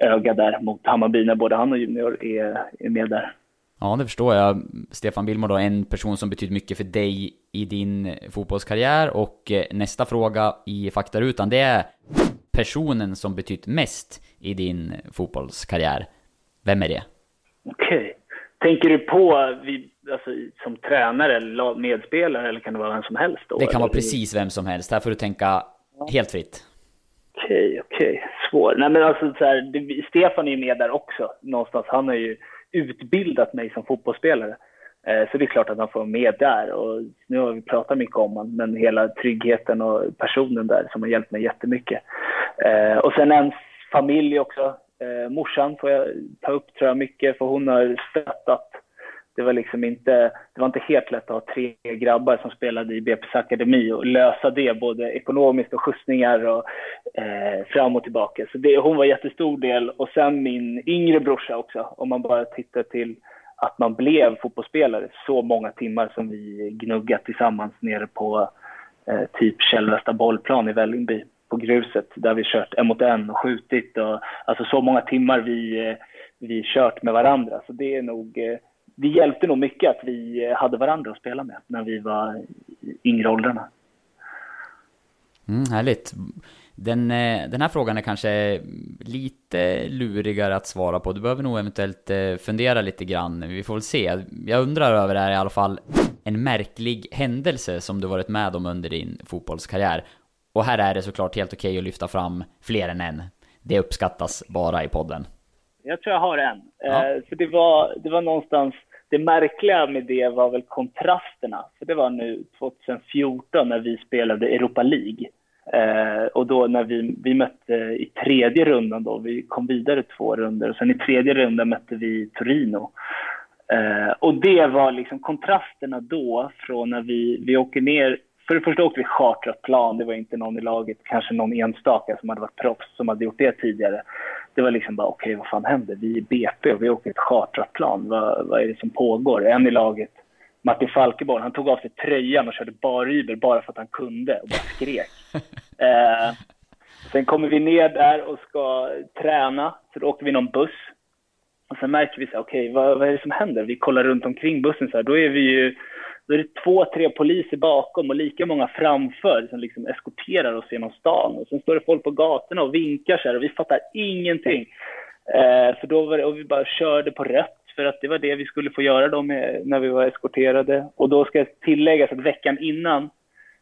öga där mot Hammarby när både han och Junior är, är med där. Ja, det förstår jag. Stefan Billmor då, en person som betyder mycket för dig i din fotbollskarriär. Och eh, nästa fråga i faktarutan, det är personen som betytt mest i din fotbollskarriär. Vem är det? Okej. Okay. Tänker du på vi, alltså, som tränare eller medspelare eller kan det vara vem som helst? Då, det kan vara precis vem som helst. Här får du tänka helt fritt. Okej, okay, okej. Okay. Svår. Nej men alltså så här, det, Stefan är ju med där också någonstans. Han har ju utbildat mig som fotbollsspelare. Eh, så det är klart att han får med där. Och nu har vi pratat mycket om honom, men hela tryggheten och personen där som har hjälpt mig jättemycket. Eh, och sen ens familj också. Eh, morsan får jag ta upp tror jag mycket, för hon har stöttat. Det var liksom inte, det var inte helt lätt att ha tre grabbar som spelade i BP's akademi och lösa det både ekonomiskt och skjutsningar och eh, fram och tillbaka. Så det, hon var jättestor del och sen min yngre brorsa också, om man bara tittar till att man blev fotbollsspelare. Så många timmar som vi gnuggat tillsammans nere på eh, typ Källvästa bollplan i Vällingby på gruset där vi kört en mot en och skjutit och alltså så många timmar vi, eh, vi kört med varandra. Så det är nog, eh, det hjälpte nog mycket att vi hade varandra att spela med när vi var yngre åldrarna. Mm, härligt. Den, eh, den här frågan är kanske lite lurigare att svara på. Du behöver nog eventuellt eh, fundera lite grann. Vi får väl se. Jag undrar över det här i alla fall. En märklig händelse som du varit med om under din fotbollskarriär. Och här är det såklart helt okej okay att lyfta fram fler än en. Det uppskattas bara i podden. Jag tror jag har en. Ja. Eh, för det var, det var någonstans, det märkliga med det var väl kontrasterna. För det var nu 2014 när vi spelade Europa League. Eh, och då när vi, vi mötte i tredje rundan då, vi kom vidare två runder och sen i tredje rundan mötte vi Torino. Eh, och det var liksom kontrasterna då från när vi, vi åker ner för det första åkte vi chartrat plan. Det var inte någon i laget, kanske någon enstaka som hade varit proffs som hade gjort det tidigare. Det var liksom bara, okej, okay, vad fan händer? Vi är BP och vi åker ett chartrat plan. Vad, vad är det som pågår? En i laget, Martin Falkeborg, han tog av sig tröjan och körde baryber bara för att han kunde och bara skrek. eh, sen kommer vi ner där och ska träna, så då åkte vi någon buss. Och sen märker vi så okej, okay, vad, vad är det som händer? Vi kollar runt omkring bussen så här, då är vi ju då är det två, tre poliser bakom och lika många framför som liksom eskorterar oss genom stan. Och sen står det folk på gatorna och vinkar så här och vi fattar ingenting. Eh, för då var det, och vi bara körde på rött för att det var det vi skulle få göra då med, när vi var eskorterade. Och då ska jag tillägga att veckan innan,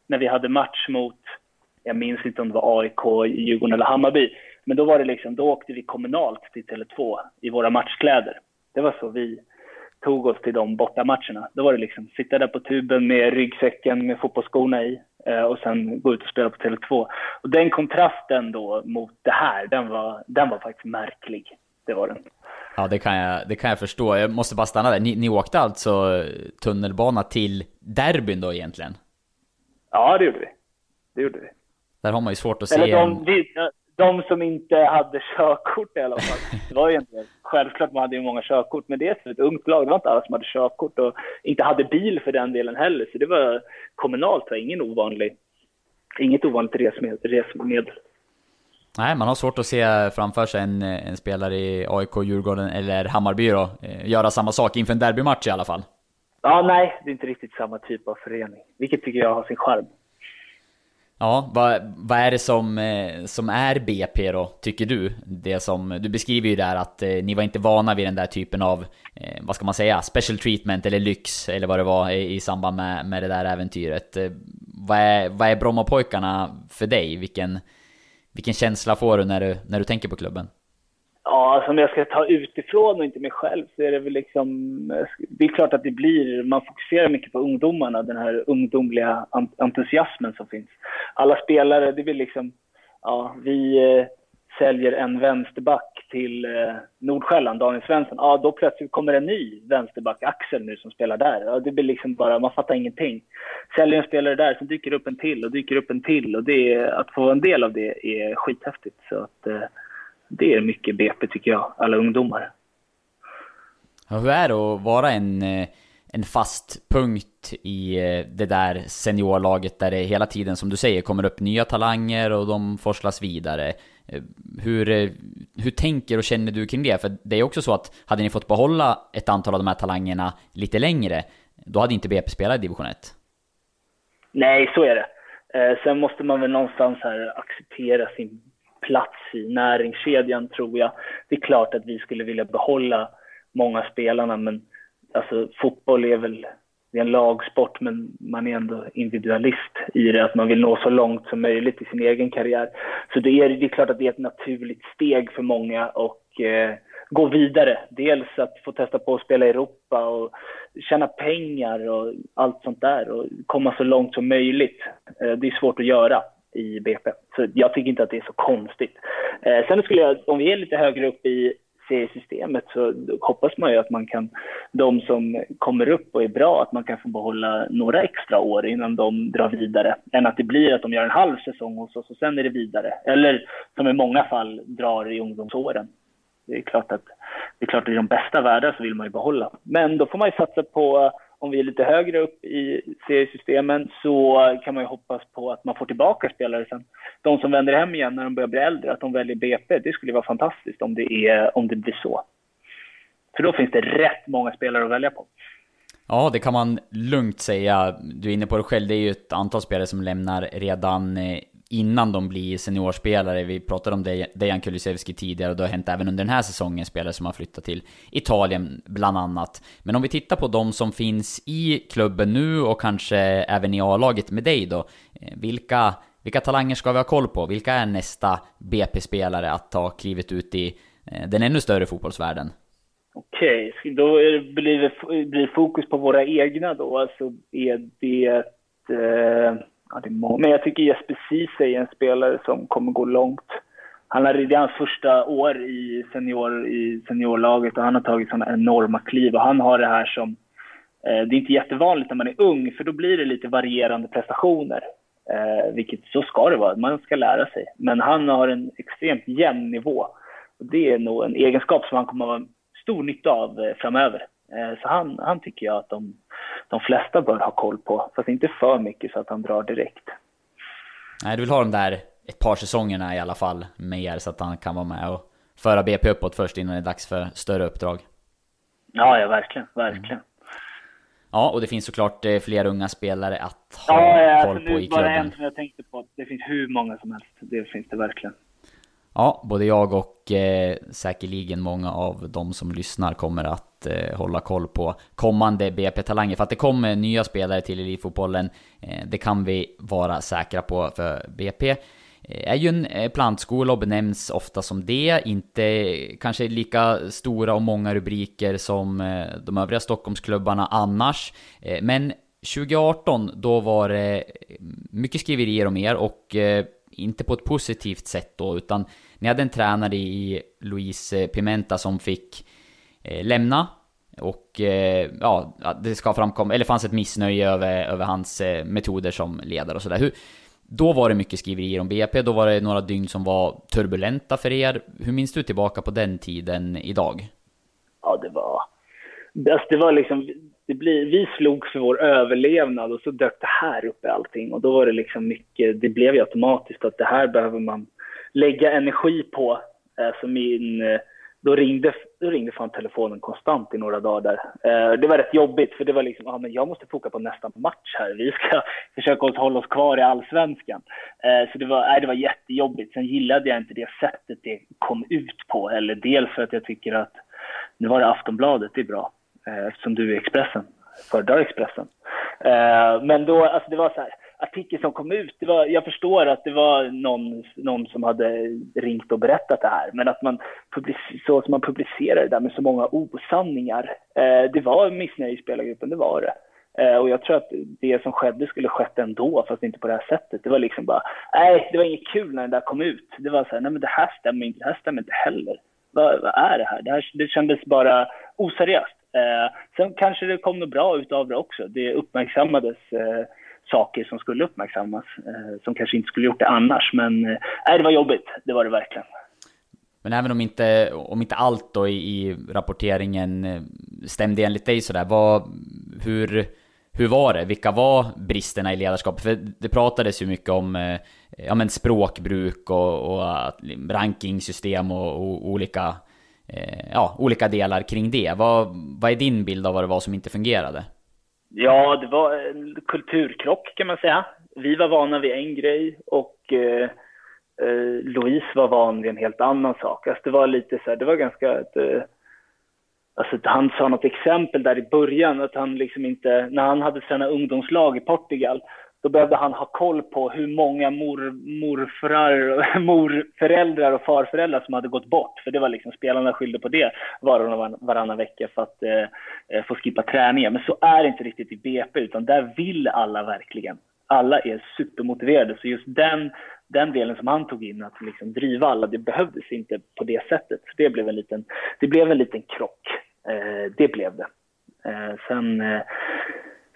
när vi hade match mot, jag minns inte om det var AIK, Djurgården eller Hammarby, men då var det liksom, då åkte vi kommunalt till Tele2 i våra matchkläder. Det var så vi tog oss till de bortamatcherna. Då var det liksom sitta där på tuben med ryggsäcken med fotbollsskorna i eh, och sen gå ut och spela på Tele2. Och den kontrasten då mot det här, den var, den var faktiskt märklig. Det var den. Ja, det kan jag, det kan jag förstå. Jag måste bara stanna där. Ni, ni åkte alltså tunnelbana till derbyn då egentligen? Ja, det gjorde vi. Det gjorde vi. Där har man ju svårt att Eller se... De, en... vi, de som inte hade körkort i alla fall. Det var ju inte, självklart man hade ju många körkort, men det är ett ungt lag. Det var inte alla som hade körkort och inte hade bil för den delen heller. Så det var kommunalt, var ingen ovanlig, inget ovanligt resmedel. Nej, man har svårt att se framför sig en, en spelare i AIK, Djurgården eller Hammarby då, eh, göra samma sak inför en derbymatch i alla fall. Ja, nej, det är inte riktigt samma typ av förening. Vilket tycker jag har sin charm. Ja, vad, vad är det som, eh, som är BP då, tycker du? Det som, du beskriver ju där att eh, ni var inte vana vid den där typen av, eh, vad ska man säga, special treatment eller lyx eller vad det var i, i samband med, med det där äventyret. Eh, vad är, vad är Brommapojkarna för dig? Vilken, vilken känsla får du när du, när du tänker på klubben? Ja, alltså om jag ska ta utifrån och inte mig själv så är det väl liksom... Det är klart att det blir... Man fokuserar mycket på ungdomarna, den här ungdomliga entusiasmen som finns. Alla spelare, det blir liksom... Ja, vi eh, säljer en vänsterback till eh, Nordsjälland, Daniel Svensson. Ja, då plötsligt kommer en ny vänsterback, Axel nu, som spelar där. Ja, det blir liksom bara... Man fattar ingenting. Säljer en spelare där, så dyker upp en till och dyker upp en till. Och det att få en del av det är skithäftigt. Så att... Eh, det är mycket BP tycker jag, alla ungdomar. Ja, hur är det att vara en, eh, en fast punkt i eh, det där seniorlaget där det hela tiden, som du säger, kommer upp nya talanger och de forslas vidare? Eh, hur, hur tänker och känner du kring det? För det är också så att hade ni fått behålla ett antal av de här talangerna lite längre, då hade inte BP spelat i division 1. Nej, så är det. sen måste man väl någonstans här acceptera sin plats i näringskedjan tror jag. Det är klart att vi skulle vilja behålla många spelarna men alltså fotboll är väl det är en lagsport men man är ändå individualist i det, att man vill nå så långt som möjligt i sin egen karriär. Så det är, det är klart att det är ett naturligt steg för många och eh, gå vidare. Dels att få testa på att spela i Europa och tjäna pengar och allt sånt där och komma så långt som möjligt. Eh, det är svårt att göra i BP. Så jag tycker inte att det är så konstigt. Eh, sen skulle jag, om vi är lite högre upp i seriesystemet så hoppas man ju att man kan, de som kommer upp och är bra, att man kan få behålla några extra år innan de drar vidare. Än att det blir att de gör en halv säsong hos oss och sen är det vidare. Eller som i många fall drar i ungdomsåren. Det är klart att det är klart att i de bästa världar så vill man ju behålla. Men då får man ju satsa på om vi är lite högre upp i seriesystemen så kan man ju hoppas på att man får tillbaka spelare sen. De som vänder hem igen när de börjar bli äldre, att de väljer BP, det skulle vara fantastiskt om det, är, om det blir så. För då finns det rätt många spelare att välja på. Ja, det kan man lugnt säga. Du är inne på det själv, det är ju ett antal spelare som lämnar redan eh, innan de blir seniorspelare. Vi pratade om Dejan Kulusevski tidigare och det har hänt även under den här säsongen spelare som har flyttat till Italien bland annat. Men om vi tittar på de som finns i klubben nu och kanske även i A-laget med dig då. Eh, vilka, vilka talanger ska vi ha koll på? Vilka är nästa BP-spelare att ta klivet ut i eh, den ännu större fotbollsvärlden? Okej, okay, då blir det blir fokus på våra egna då. Alltså är det... Eh ja, det är Men jag tycker Jesper Ceesay är en spelare som kommer gå långt. Han har, det är hans första år i, senior, i seniorlaget och han har tagit sådana enorma kliv. Och han har det här som... Eh, det är inte jättevanligt när man är ung, för då blir det lite varierande prestationer. Eh, vilket så ska det vara, man ska lära sig. Men han har en extremt jämn nivå. Och det är nog en egenskap som han kommer att ha stor nytta av eh, framöver. Eh, så han, han tycker jag att de, de flesta bör ha koll på, fast inte för mycket så att han drar direkt. Nej, du vill ha de där ett par säsongerna i alla fall med er så att han kan vara med och föra BP uppåt först innan det är dags för större uppdrag. Ja, ja verkligen, verkligen. Mm. Ja, och det finns såklart eh, fler unga spelare att ha ja, ja, koll alltså, på i klubben. Bara en som jag tänkte på. Det finns hur många som helst. Det finns det verkligen. Ja, både jag och eh, säkerligen många av de som lyssnar kommer att eh, hålla koll på kommande BP-talanger. För att det kommer eh, nya spelare till elitfotbollen, eh, det kan vi vara säkra på för BP. Eh, är ju en eh, plantskola och benämns ofta som det, inte kanske lika stora och många rubriker som de övriga Stockholmsklubbarna annars. Men 2018, då var det mycket skriverier om er och inte på ett positivt sätt då, utan ni hade en tränare i Luis eh, Pimenta som fick eh, lämna. Och eh, ja, det ska framkomma, eller fanns ett missnöje över, över hans eh, metoder som ledare och sådär. Då var det mycket skriverier om BP, då var det några dygn som var turbulenta för er. Hur minns du tillbaka på den tiden idag? Ja, det var... Det var liksom... Det blir, vi slogs för vår överlevnad och så dök det här upp i allting. Och då var det liksom mycket... Det blev ju automatiskt att det här behöver man lägga energi på. Alltså min, eh, då ringde, då ringde fan telefonen konstant i några dagar där. Eh, det var rätt jobbigt för det var liksom, ja men jag måste foka på nästa match här. Vi ska försöka hålla oss kvar i allsvenskan. Så det var, nej, det var jättejobbigt. Sen gillade jag inte det sättet det kom ut på Eller Dels för att jag tycker att, nu var det Aftonbladet, det är bra. Eftersom du är Expressen, föredrar Expressen. Men då, alltså det var så här artikel som kom ut, det var, jag förstår att det var någon, någon som hade ringt och berättat det här, men att man så att man publicerade det där med så många osanningar, eh, det var missnöje i spelargruppen, det var det. Eh, och jag tror att det som skedde skulle skett ändå, fast inte på det här sättet. Det var liksom bara, nej, det var inget kul när det där kom ut. Det var så här, nej men det här stämmer inte, det här stämmer inte heller. Vad, vad är det här? Det, här, det kändes bara oseriöst. Eh, sen kanske det kom något bra utav det också. Det uppmärksammades eh, saker som skulle uppmärksammas, eh, som kanske inte skulle gjort det annars. Men eh, det var jobbigt, det var det verkligen. Men även om inte, om inte allt då i, i rapporteringen eh, stämde enligt dig sådär, vad, hur, hur var det? Vilka var bristerna i ledarskapet? För det pratades ju mycket om eh, ja, men språkbruk och, och liksom, rankingsystem och, och olika, eh, ja, olika delar kring det. Vad, vad är din bild av vad det var som inte fungerade? Ja, det var en kulturkrock kan man säga. Vi var vana vid en grej och eh, eh, Louise var van vid en helt annan sak. Alltså det var lite så här, det var ganska... Ett, eh, alltså han sa något exempel där i början att han liksom inte, när han hade sina ungdomslag i Portugal, då behövde han ha koll på hur många mor, morfrar, morföräldrar och farföräldrar som hade gått bort. För det var liksom spelarna skyllde på det var och varannan vecka för att eh, eh, få skippa träningen. Men så är det inte riktigt i BP, utan där vill alla verkligen. Alla är supermotiverade, så just den, den delen som han tog in, att liksom driva alla, det behövdes inte på det sättet. Så det blev en liten, det blev en liten krock. Eh, det blev det. Eh, sen eh,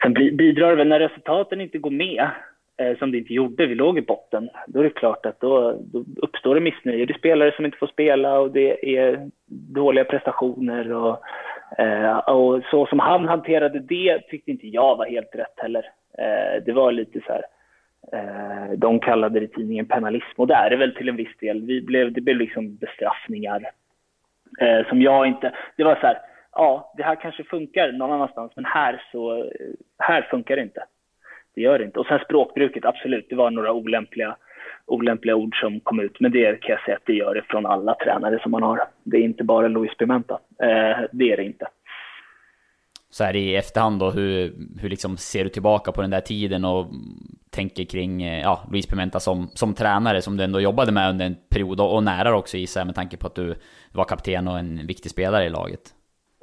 Sen bidrar det väl när resultaten inte går med, eh, som det inte gjorde, vi låg i botten, då är det klart att då, då uppstår det missnöje. Det är spelare som inte får spela och det är dåliga prestationer. Och, eh, och så som han hanterade det tyckte inte jag var helt rätt heller. Eh, det var lite så här, eh, de kallade det i tidningen penalism och det är det väl till en viss del. Vi blev, det blev liksom bestraffningar eh, som jag inte, det var så här, ja, det här kanske funkar någon annanstans, men här så, här funkar det inte. Det gör det inte. Och sen språkbruket, absolut, det var några olämpliga, olämpliga ord som kom ut, men det kan jag säga att det gör det från alla tränare som man har. Det är inte bara Luis Pimenta, eh, det är det inte. Så här i efterhand då, hur, hur liksom ser du tillbaka på den där tiden och tänker kring eh, ja, Luis Pimenta som, som tränare som du ändå jobbade med under en period och, och nära också gissar med tanke på att du var kapten och en viktig spelare i laget?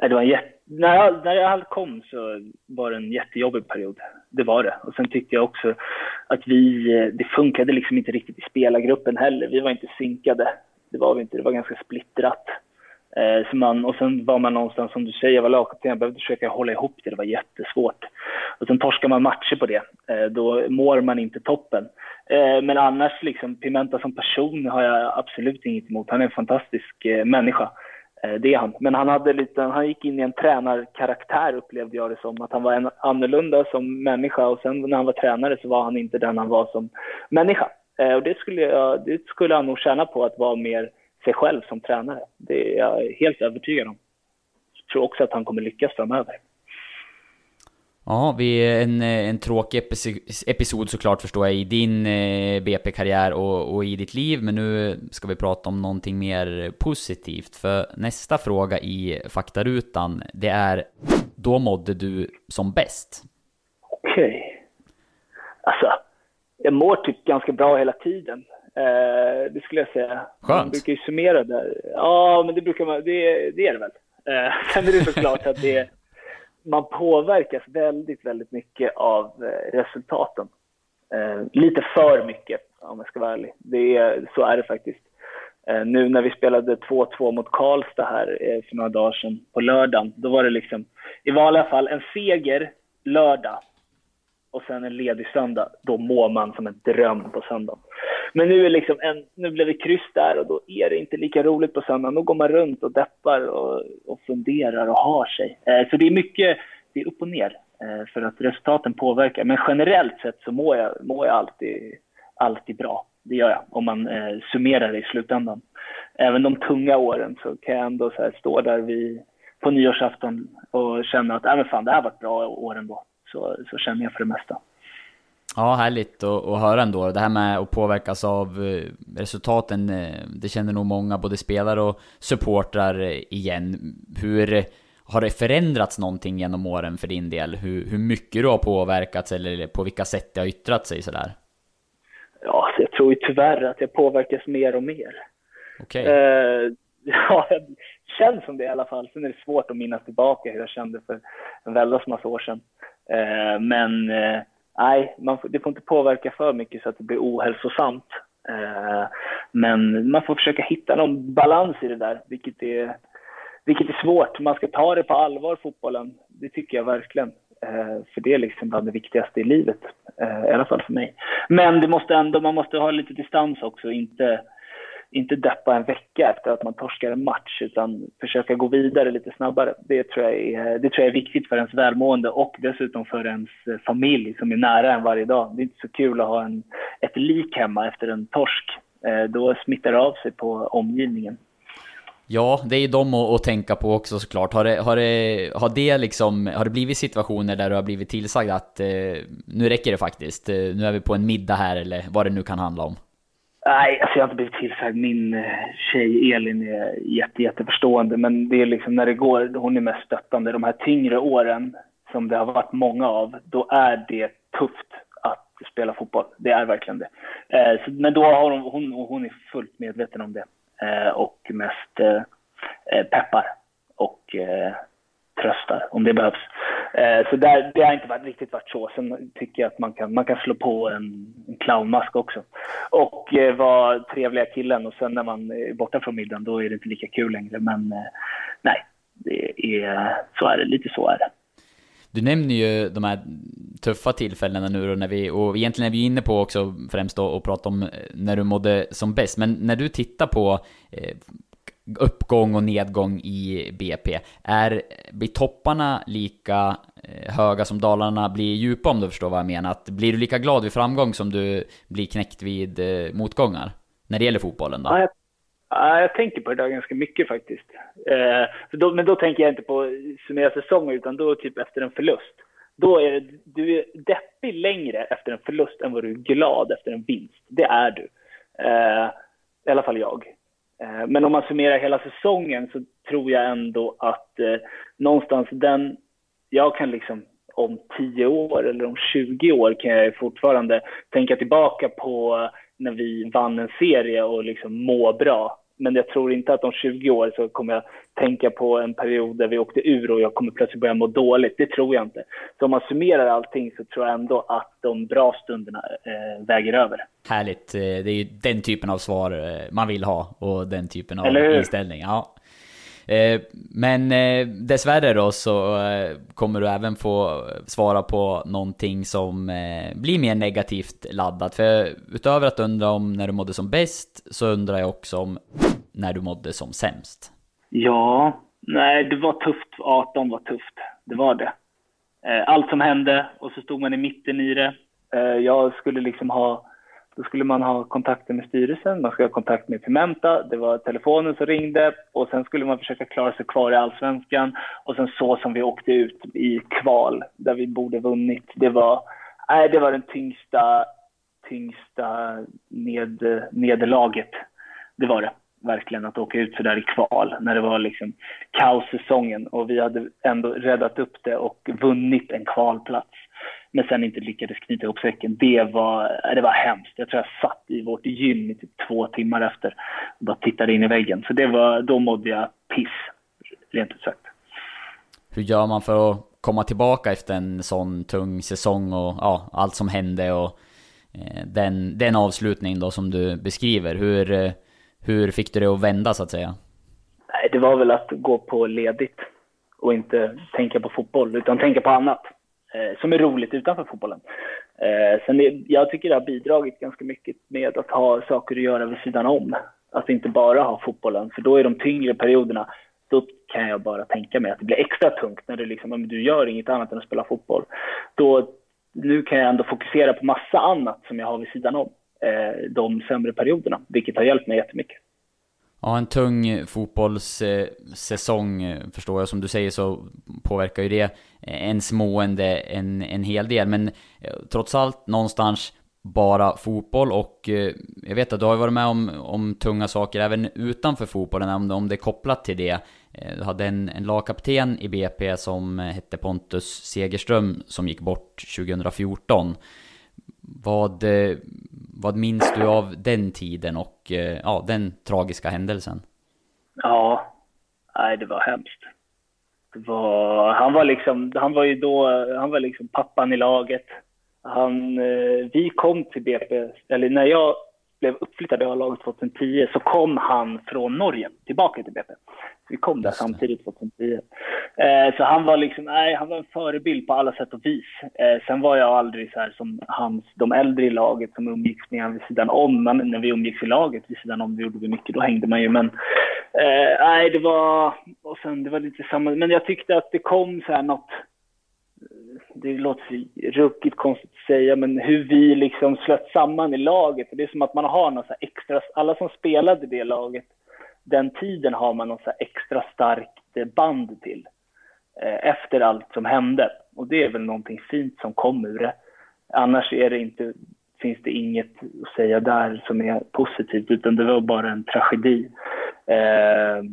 Det var en jätte, när, jag, när jag kom så var det en jättejobbig period. Det var det. Och sen tyckte jag också att vi, eh, det funkade liksom inte riktigt i spelargruppen heller. Vi var inte synkade. Det var vi inte. Det var ganska splittrat. Eh, så man, och sen var man någonstans, som du säger, jag var lagkapten, jag behövde försöka hålla ihop det. Det var jättesvårt. Och sen torskar man matcher på det. Eh, då mår man inte toppen. Eh, men annars, liksom, Pimenta som person har jag absolut inget emot. Han är en fantastisk eh, människa. Eh, det är han. Men han, hade lite, han gick in i en tränarkaraktär upplevde jag det som. Att han var en, annorlunda som människa och sen när han var tränare så var han inte den han var som människa. Eh, och det skulle, jag, det skulle han nog tjäna på att vara mer sig själv som tränare. Det är jag helt övertygad om. Jag tror också att han kommer lyckas framöver. Ja, vi är en, en tråkig episod såklart förstår jag i din eh, BP-karriär och, och, i ditt liv, men nu ska vi prata om någonting mer positivt. För nästa fråga i faktarutan, det är Då mådde du som bäst? Okej. Okay. Alltså, jag mår typ ganska bra hela tiden. Eh, det skulle jag säga. Skönt. Man brukar ju summera där. Ja, men det brukar man, det, det är det väl. Eh, sen är det såklart att det man påverkas väldigt, väldigt mycket av eh, resultaten. Eh, lite för mycket, om jag ska vara ärlig. Det är, så är det faktiskt. Eh, nu när vi spelade 2-2 mot Karlstad här eh, för några dagar sedan, på lördagen, då var det liksom, i vanliga fall, en seger lördag och sen en ledig söndag, då mår man som en dröm på söndagen. Men nu, är liksom en, nu blev det kryss där och då är det inte lika roligt på söndagen. Då går man runt och deppar och, och funderar och har sig. Eh, så det är mycket, det är upp och ner eh, för att resultaten påverkar. Men generellt sett så mår jag, mår jag alltid, alltid bra. Det gör jag om man eh, summerar det i slutändan. även de tunga åren så kan jag ändå så här stå där vid, på nyårsafton och känna att äh, men fan, det här var ett bra år ändå. Så, så känner jag för det mesta. Ja, härligt att, höra ändå. Det här med att påverkas av eh, resultaten, eh, det känner nog många, både spelare och supportrar igen. Hur har det förändrats någonting genom åren för din del? Hur, hur mycket du har påverkats eller på vilka sätt det har yttrat sig sådär? Ja, jag tror ju tyvärr att jag påverkas mer och mer. Okej. Okay. Ja, det känns som det i alla fall. Sen är det svårt att minnas tillbaka hur jag kände för en väldigt massa år sedan. Men nej, man får, det får inte påverka för mycket så att det blir ohälsosamt. Eh, men man får försöka hitta någon balans i det där, vilket är, vilket är svårt. Man ska ta det på allvar, fotbollen. Det tycker jag verkligen. Eh, för det är liksom bland det viktigaste i livet, eh, i alla fall för mig. Men det måste ändå, man måste ha lite distans också, inte inte deppa en vecka efter att man torskar en match utan försöka gå vidare lite snabbare. Det tror jag är, det tror jag är viktigt för ens välmående och dessutom för ens familj som är nära en varje dag. Det är inte så kul att ha en, ett lik hemma efter en torsk. Eh, då smittar det av sig på omgivningen. Ja, det är ju dem att, att, tänka på också såklart. Har det, har, det, har, det liksom, har det blivit situationer där du har blivit tillsagd att eh, nu räcker det faktiskt, eh, nu är vi på en middag här eller vad det nu kan handla om? Nej, alltså jag har inte blivit tillsagd. Min eh, tjej Elin är jätte, jätteförstående. Men det är liksom när det går, hon är mest stöttande. De här tyngre åren, som det har varit många av, då är det tufft att spela fotboll. Det är verkligen det. Eh, så, men då har hon, hon, hon är fullt medveten om det. Eh, och mest eh, eh peppar. Och eh, tröstar om det behövs. Eh, så där, det har inte varit, riktigt varit så. Sen tycker jag att man kan, man kan slå på en, en clownmask också. Och eh, vara trevliga killen och sen när man är borta från middagen då är det inte lika kul längre. Men eh, nej, det är, så är det. Lite så är det. Du nämner ju de här tuffa tillfällena nu då när vi, och egentligen är vi inne på också främst då att prata om eh, när du mådde som bäst, men när du tittar på eh, uppgång och nedgång i BP. Är, blir topparna lika eh, höga som dalarna blir djupa om du förstår vad jag menar? Att blir du lika glad vid framgång som du blir knäckt vid eh, motgångar? När det gäller fotbollen då? Ja, jag, ja, jag tänker på det där ganska mycket faktiskt. Eh, då, men då tänker jag inte på summera säsonger utan då typ efter en förlust. Då är det, du är deppig längre efter en förlust än vad du är glad efter en vinst. Det är du. Eh, I alla fall jag. Eh, men om man summerar hela säsongen så tror jag ändå att eh, någonstans den, jag kan liksom om 10 år eller om 20 år kan jag fortfarande tänka tillbaka på eh, när vi vann en serie och liksom må bra men jag tror inte att om 20 år så kommer jag tänka på en period där vi åkte ur och jag kommer plötsligt börja må dåligt. Det tror jag inte. Så om man summerar allting så tror jag ändå att de bra stunderna eh, väger över. Härligt. Eh, det är ju den typen av svar eh, man vill ha och den typen av inställning. Ja. Eh, men dessvärre då så kommer du även få svara på någonting som blir mer negativt laddat. För utöver att undra om när du mådde som bäst så undrar jag också om när du mådde som sämst. Ja, nej det var tufft. 18 var tufft. Det var det. Eh, allt som hände och så stod man i mitten i det. Eh, jag skulle liksom ha då skulle man ha kontakter med styrelsen, man skulle ha kontakt med Pimenta, det var telefonen som ringde och sen skulle man försöka klara sig kvar i allsvenskan och sen så som vi åkte ut i kval där vi borde vunnit. Det var, nej, det var den tyngsta, tyngsta ned, nederlaget. Det var det verkligen att åka ut så där i kval när det var liksom kaossäsongen och vi hade ändå räddat upp det och vunnit en kvalplats men sen inte lyckades knyta ihop säcken. Det var, äh, det var hemskt. Jag tror jag satt i vårt gym i typ två timmar efter och bara tittade in i väggen. Så det var, då mådde jag piss, rent ut sagt. Hur gör man för att komma tillbaka efter en sån tung säsong och ja, allt som hände och eh, den, den avslutning då som du beskriver? Hur, eh, hur fick du det att vända så att säga? Nej, det var väl att gå på ledigt och inte tänka på fotboll utan tänka på annat eh, som är roligt utanför fotbollen. Eh, sen det, jag tycker det har bidragit ganska mycket med att ha saker att göra vid sidan om. Att inte bara ha fotbollen, för då är de tyngre perioderna, då kan jag bara tänka mig att det blir extra tungt när du liksom, om du gör inget annat än att spela fotboll. Då, nu kan jag ändå fokusera på massa annat som jag har vid sidan om Eh, de sämre perioderna, vilket har hjälpt mig jättemycket. Ja, en tung fotbollssäsong eh, eh, förstår jag. Som du säger så påverkar ju det ens mående en, en hel del. Men trots allt någonstans bara fotboll och jag vet att du har varit med om, om tunga saker även utanför fotbollen, om, om det är kopplat till det. Du hade en, en lagkapten i BP som hette Pontus Segerström som gick bort 2014. Vad, eh, vad minns du av den tiden och eh, ja, den tragiska händelsen? Ja, nej det var hemskt. Det var, han var liksom, han var ju då, han var liksom pappan i laget. Han, eh, vi kom till BP, eller när jag blev uppflyttad i A-laget 2010 så kom han från Norge tillbaka till BP. Vi kom där samtidigt 2010. Eh, så han var liksom, nej, han var en förebild på alla sätt och vis. Eh, sen var jag aldrig så här som hans, de äldre i laget som umgicks med vid sidan om. Men när vi umgicks i laget vid sidan om, det gjorde vi mycket, då hängde man ju. Men eh, nej, det var, och sen det var lite samma, men jag tyckte att det kom så här något, det låter ruckigt konstigt att säga, men hur vi liksom slöt samman i laget. Det är som att man har något så extra, alla som spelade det laget, den tiden har man något så extra starkt band till eh, efter allt som hände. Och det är väl någonting fint som kom ur det. Annars är det inte, finns det inget att säga där som är positivt, utan det var bara en tragedi. Eh,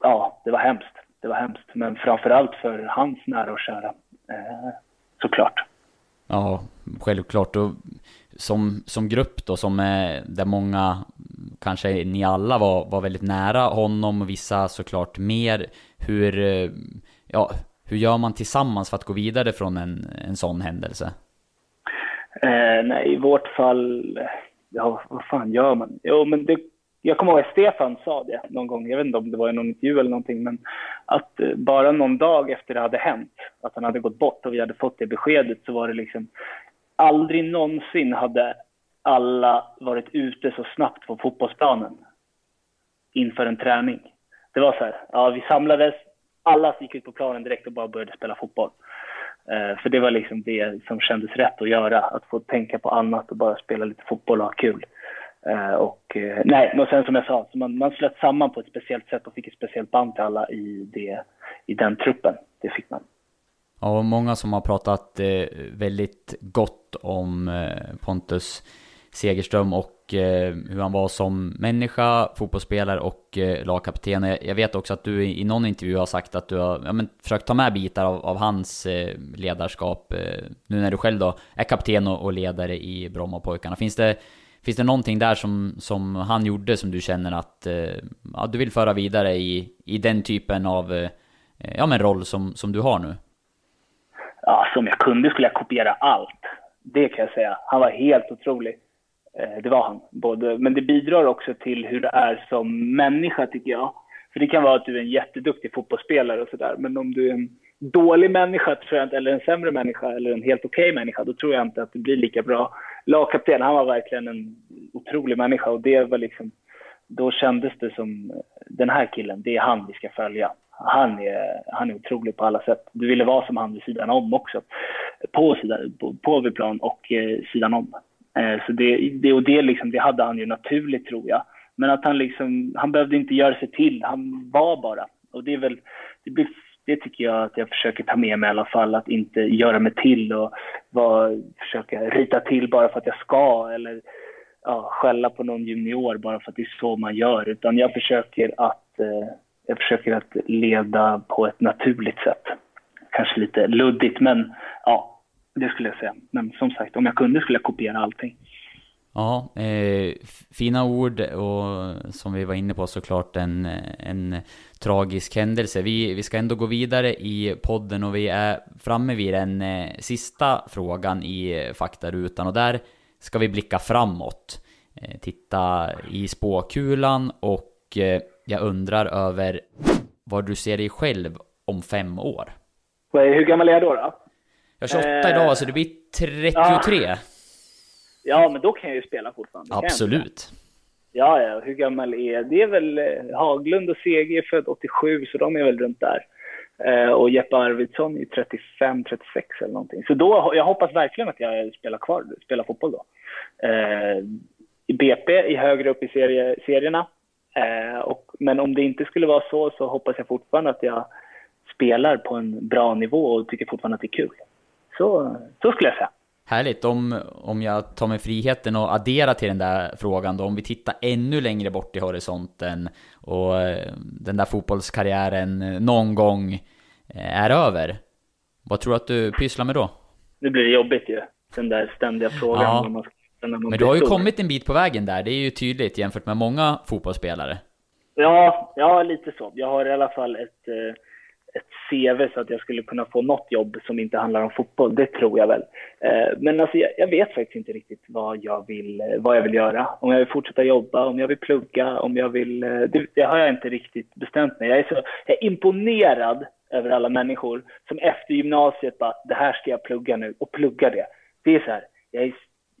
ja, det var hemskt. Det var hemskt, men framför allt för hans nära och kära, eh, såklart. Ja, självklart. Och som, som grupp då, som är, där många, kanske ni alla var, var väldigt nära honom och vissa såklart mer. Hur, ja, hur gör man tillsammans för att gå vidare från en, en sån händelse? Eh, nej, i vårt fall, ja vad fan gör man? Jo, men det, jag kommer ihåg att Stefan sa det någon gång, jag vet inte om det var i någon intervju eller någonting, men att eh, bara någon dag efter det hade hänt, att han hade gått bort och vi hade fått det beskedet så var det liksom, aldrig någonsin hade alla varit ute så snabbt på fotbollsplanen inför en träning. Det var så här, ja vi samlades, alla gick ut på planen direkt och bara började spela fotboll. Eh, för det var liksom det som kändes rätt att göra, att få tänka på annat och bara spela lite fotboll och ha kul. Eh, och eh, nej, men sen som jag sa, så man, man slöt samman på ett speciellt sätt och fick ett speciellt band till alla i, det, i den truppen. Det fick man. Ja, och många som har pratat eh, väldigt gott om Pontus Segerström och hur han var som människa, fotbollsspelare och lagkapten. Jag vet också att du i någon intervju har sagt att du har ja, men, försökt ta med bitar av, av hans ledarskap nu när du själv då är kapten och ledare i Brommapojkarna. Finns det, finns det någonting där som, som han gjorde som du känner att eh, ja, du vill föra vidare i, i den typen av eh, ja, men roll som, som du har nu? Ja, som jag kunde skulle jag kopiera allt. Det kan jag säga. Han var helt otrolig. Eh, det var han. Både, men det bidrar också till hur det är som människa, tycker jag. För det kan vara att du är en jätteduktig fotbollsspelare och sådär, men om du är en dålig människa, tror jag inte, eller en sämre människa, eller en helt okej okay människa, då tror jag inte att du blir lika bra lagkapten. Han var verkligen en otrolig människa och det var liksom, då kändes det som, den här killen, det är han vi ska följa. Han är, han är otrolig på alla sätt. Du ville vara som han vid sidan om också. På, sidan, på, på plan och eh, sidan om. Eh, så det, det, och det, liksom, det hade han ju naturligt tror jag. Men att han liksom, han behövde inte göra sig till, han var bara. Och det är väl, det, blir, det tycker jag att jag försöker ta med mig i alla fall, att inte göra mig till och var, försöka rita till bara för att jag ska eller ja, skälla på någon junior bara för att det är så man gör. Utan jag försöker att, eh, jag försöker att leda på ett naturligt sätt. Kanske lite luddigt, men ja, det skulle jag säga. Men som sagt, om jag kunde skulle jag kopiera allting. Ja, eh, fina ord och som vi var inne på såklart en, en tragisk händelse. Vi, vi ska ändå gå vidare i podden och vi är framme vid den eh, sista frågan i faktarutan och där ska vi blicka framåt. Eh, titta i spåkulan och eh, jag undrar över vad du ser dig själv om fem år. Hur gammal är jag då? då? Jag är 28 idag, så det blir 33. Ja. Ja, men då kan jag ju spela fortfarande. Absolut. Ja, ja, hur gammal är? Det är väl eh, Haglund och CG är född 87, så de är väl runt där. Eh, och Jeppe Arvidsson är 35, 36 eller någonting. Så då, jag hoppas verkligen att jag spelar kvar, spelar fotboll då. Eh, I BP, i högre upp i serie, serierna. Eh, och, men om det inte skulle vara så så hoppas jag fortfarande att jag spelar på en bra nivå och tycker fortfarande att det är kul. Så, så skulle jag säga. Härligt. Om, om jag tar mig friheten och addera till den där frågan då, om vi tittar ännu längre bort i horisonten och eh, den där fotbollskarriären någon gång eh, är över. Vad tror du att du pysslar med då? Nu blir det jobbigt ju, den där ständiga frågan. Ja. Man Men du har ju stor. kommit en bit på vägen där, det är ju tydligt jämfört med många fotbollsspelare. Ja, ja, lite så. Jag har i alla fall ett, eh, ett CV så att jag skulle kunna få något jobb som inte handlar om fotboll. Det tror jag väl. Eh, men alltså, jag, jag vet faktiskt inte riktigt vad jag, vill, eh, vad jag vill göra. Om jag vill fortsätta jobba, om jag vill plugga, om jag vill... Eh, det, det har jag inte riktigt bestämt mig. Jag är, så, jag är imponerad över alla människor som efter gymnasiet bara, det här ska jag plugga nu och plugga det. Det är så här, jag är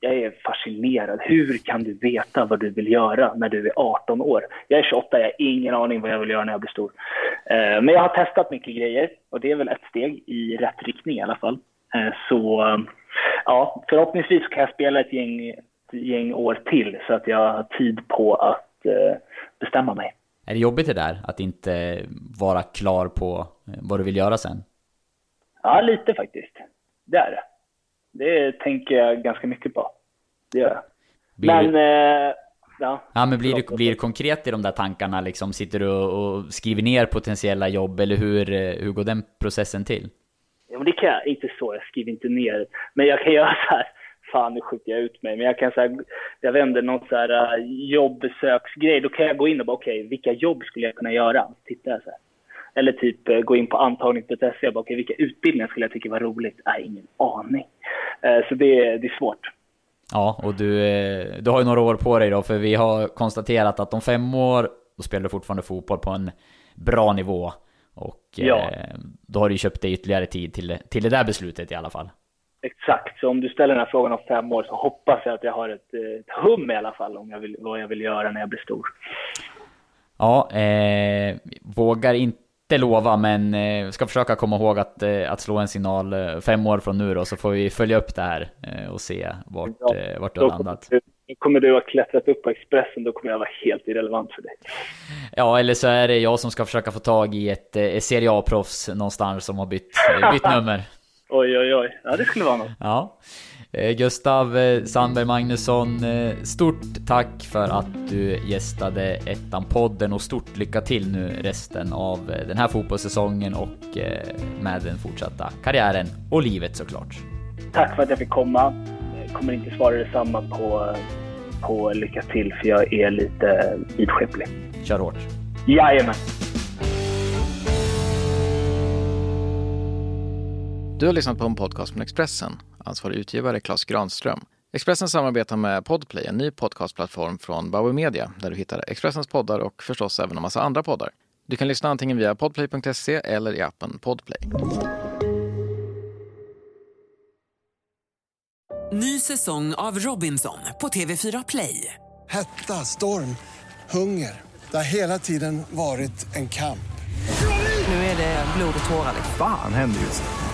jag är fascinerad. Hur kan du veta vad du vill göra när du är 18 år? Jag är 28, jag har ingen aning vad jag vill göra när jag blir stor. Eh, Men jag har testat mycket grejer och det är väl ett steg i rätt riktning i alla fall. Eh, Så eh, ja, förhoppningsvis kan jag spela ett gäng, ett gäng år till så att jag har tid på att bestämma mig. Är det jobbigt det där, att inte vara klar på vad du vill göra sen? Ja, lite faktiskt. Det är det. Det tänker jag ganska mycket på. Det gör jag. Blir Men, du- eh, ja. Ja men blir det, blir det konkret i de där tankarna liksom? Sitter du och, och skriver ner potentiella jobb eller hur, eh, hur går den processen till? Ja, men det kan jag. Inte så, jag skriver inte ner. Men jag kan göra så här. Fan, nu skjuter jag ut mig. Men jag kan säga, jag inte, någon så här uh, jobbsöksgrej. Då kan jag gå in och bara, okej, vilka jobb skulle jag kunna göra? Tittar jag så här. Eller typ eh, gå in på antagning.se och bara, okej, vilka utbildningar skulle jag tycka var roligt? Nej, ingen aning. Eh, så det, det är svårt. Ja, och du, eh, du har ju några år på dig då, för vi har konstaterat att om fem år, då spelar du fortfarande fotboll på en bra nivå. Och Ja. då har du ju köpt dig ytterligare tid till, till det där beslutet i alla fall. Exakt, så om du ställer den här frågan om fem år så hoppas jag att jag har ett, ett hum i alla fall om jag vill, vad jag vill göra när jag blir stor. Ja, eh, vågar inte lova, men eh, ska försöka komma ihåg att, eh, att slå en signal eh, fem år från nu då, så får vi följa upp det här eh, och se vart, Ja, vart du har kommer landat. du, då kommer du ha klättrat upp på Expressen, då kommer jag vara helt irrelevant för dig. Ja, eller så är det jag som ska försöka få tag i ett eh, Serie A-proffs någonstans som har bytt, bytt nummer. Oj, oj, oj. Ja, det skulle vara något. Ja. Eh, Gustav eh, Sandberg Magnusson, eh, stort tack för att du gästade Ettan-podden och stort lycka till nu resten av den här fotbollssäsongen och med den fortsatta karriären och livet såklart. Tack för att jag fick komma. Jag kommer inte svara detsamma på, på lycka till, för jag är lite vidskeplig. Kör hårt. Jajamän. Du har lyssnat på en podcast från Expressen. Ansvarig utgivare Klas Granström. Expressen samarbetar med Podplay, en ny podcastplattform från Bauer Media, där du hittar Expressens poddar och förstås även en massa andra poddar. Du kan lyssna antingen via podplay.se eller i appen Podplay. Ny säsong av Robinson på TV4 Play. Hetta, storm, hunger. Det har hela tiden varit en kamp. Nu är det blod och tårar. liksom. Fan händer just nu.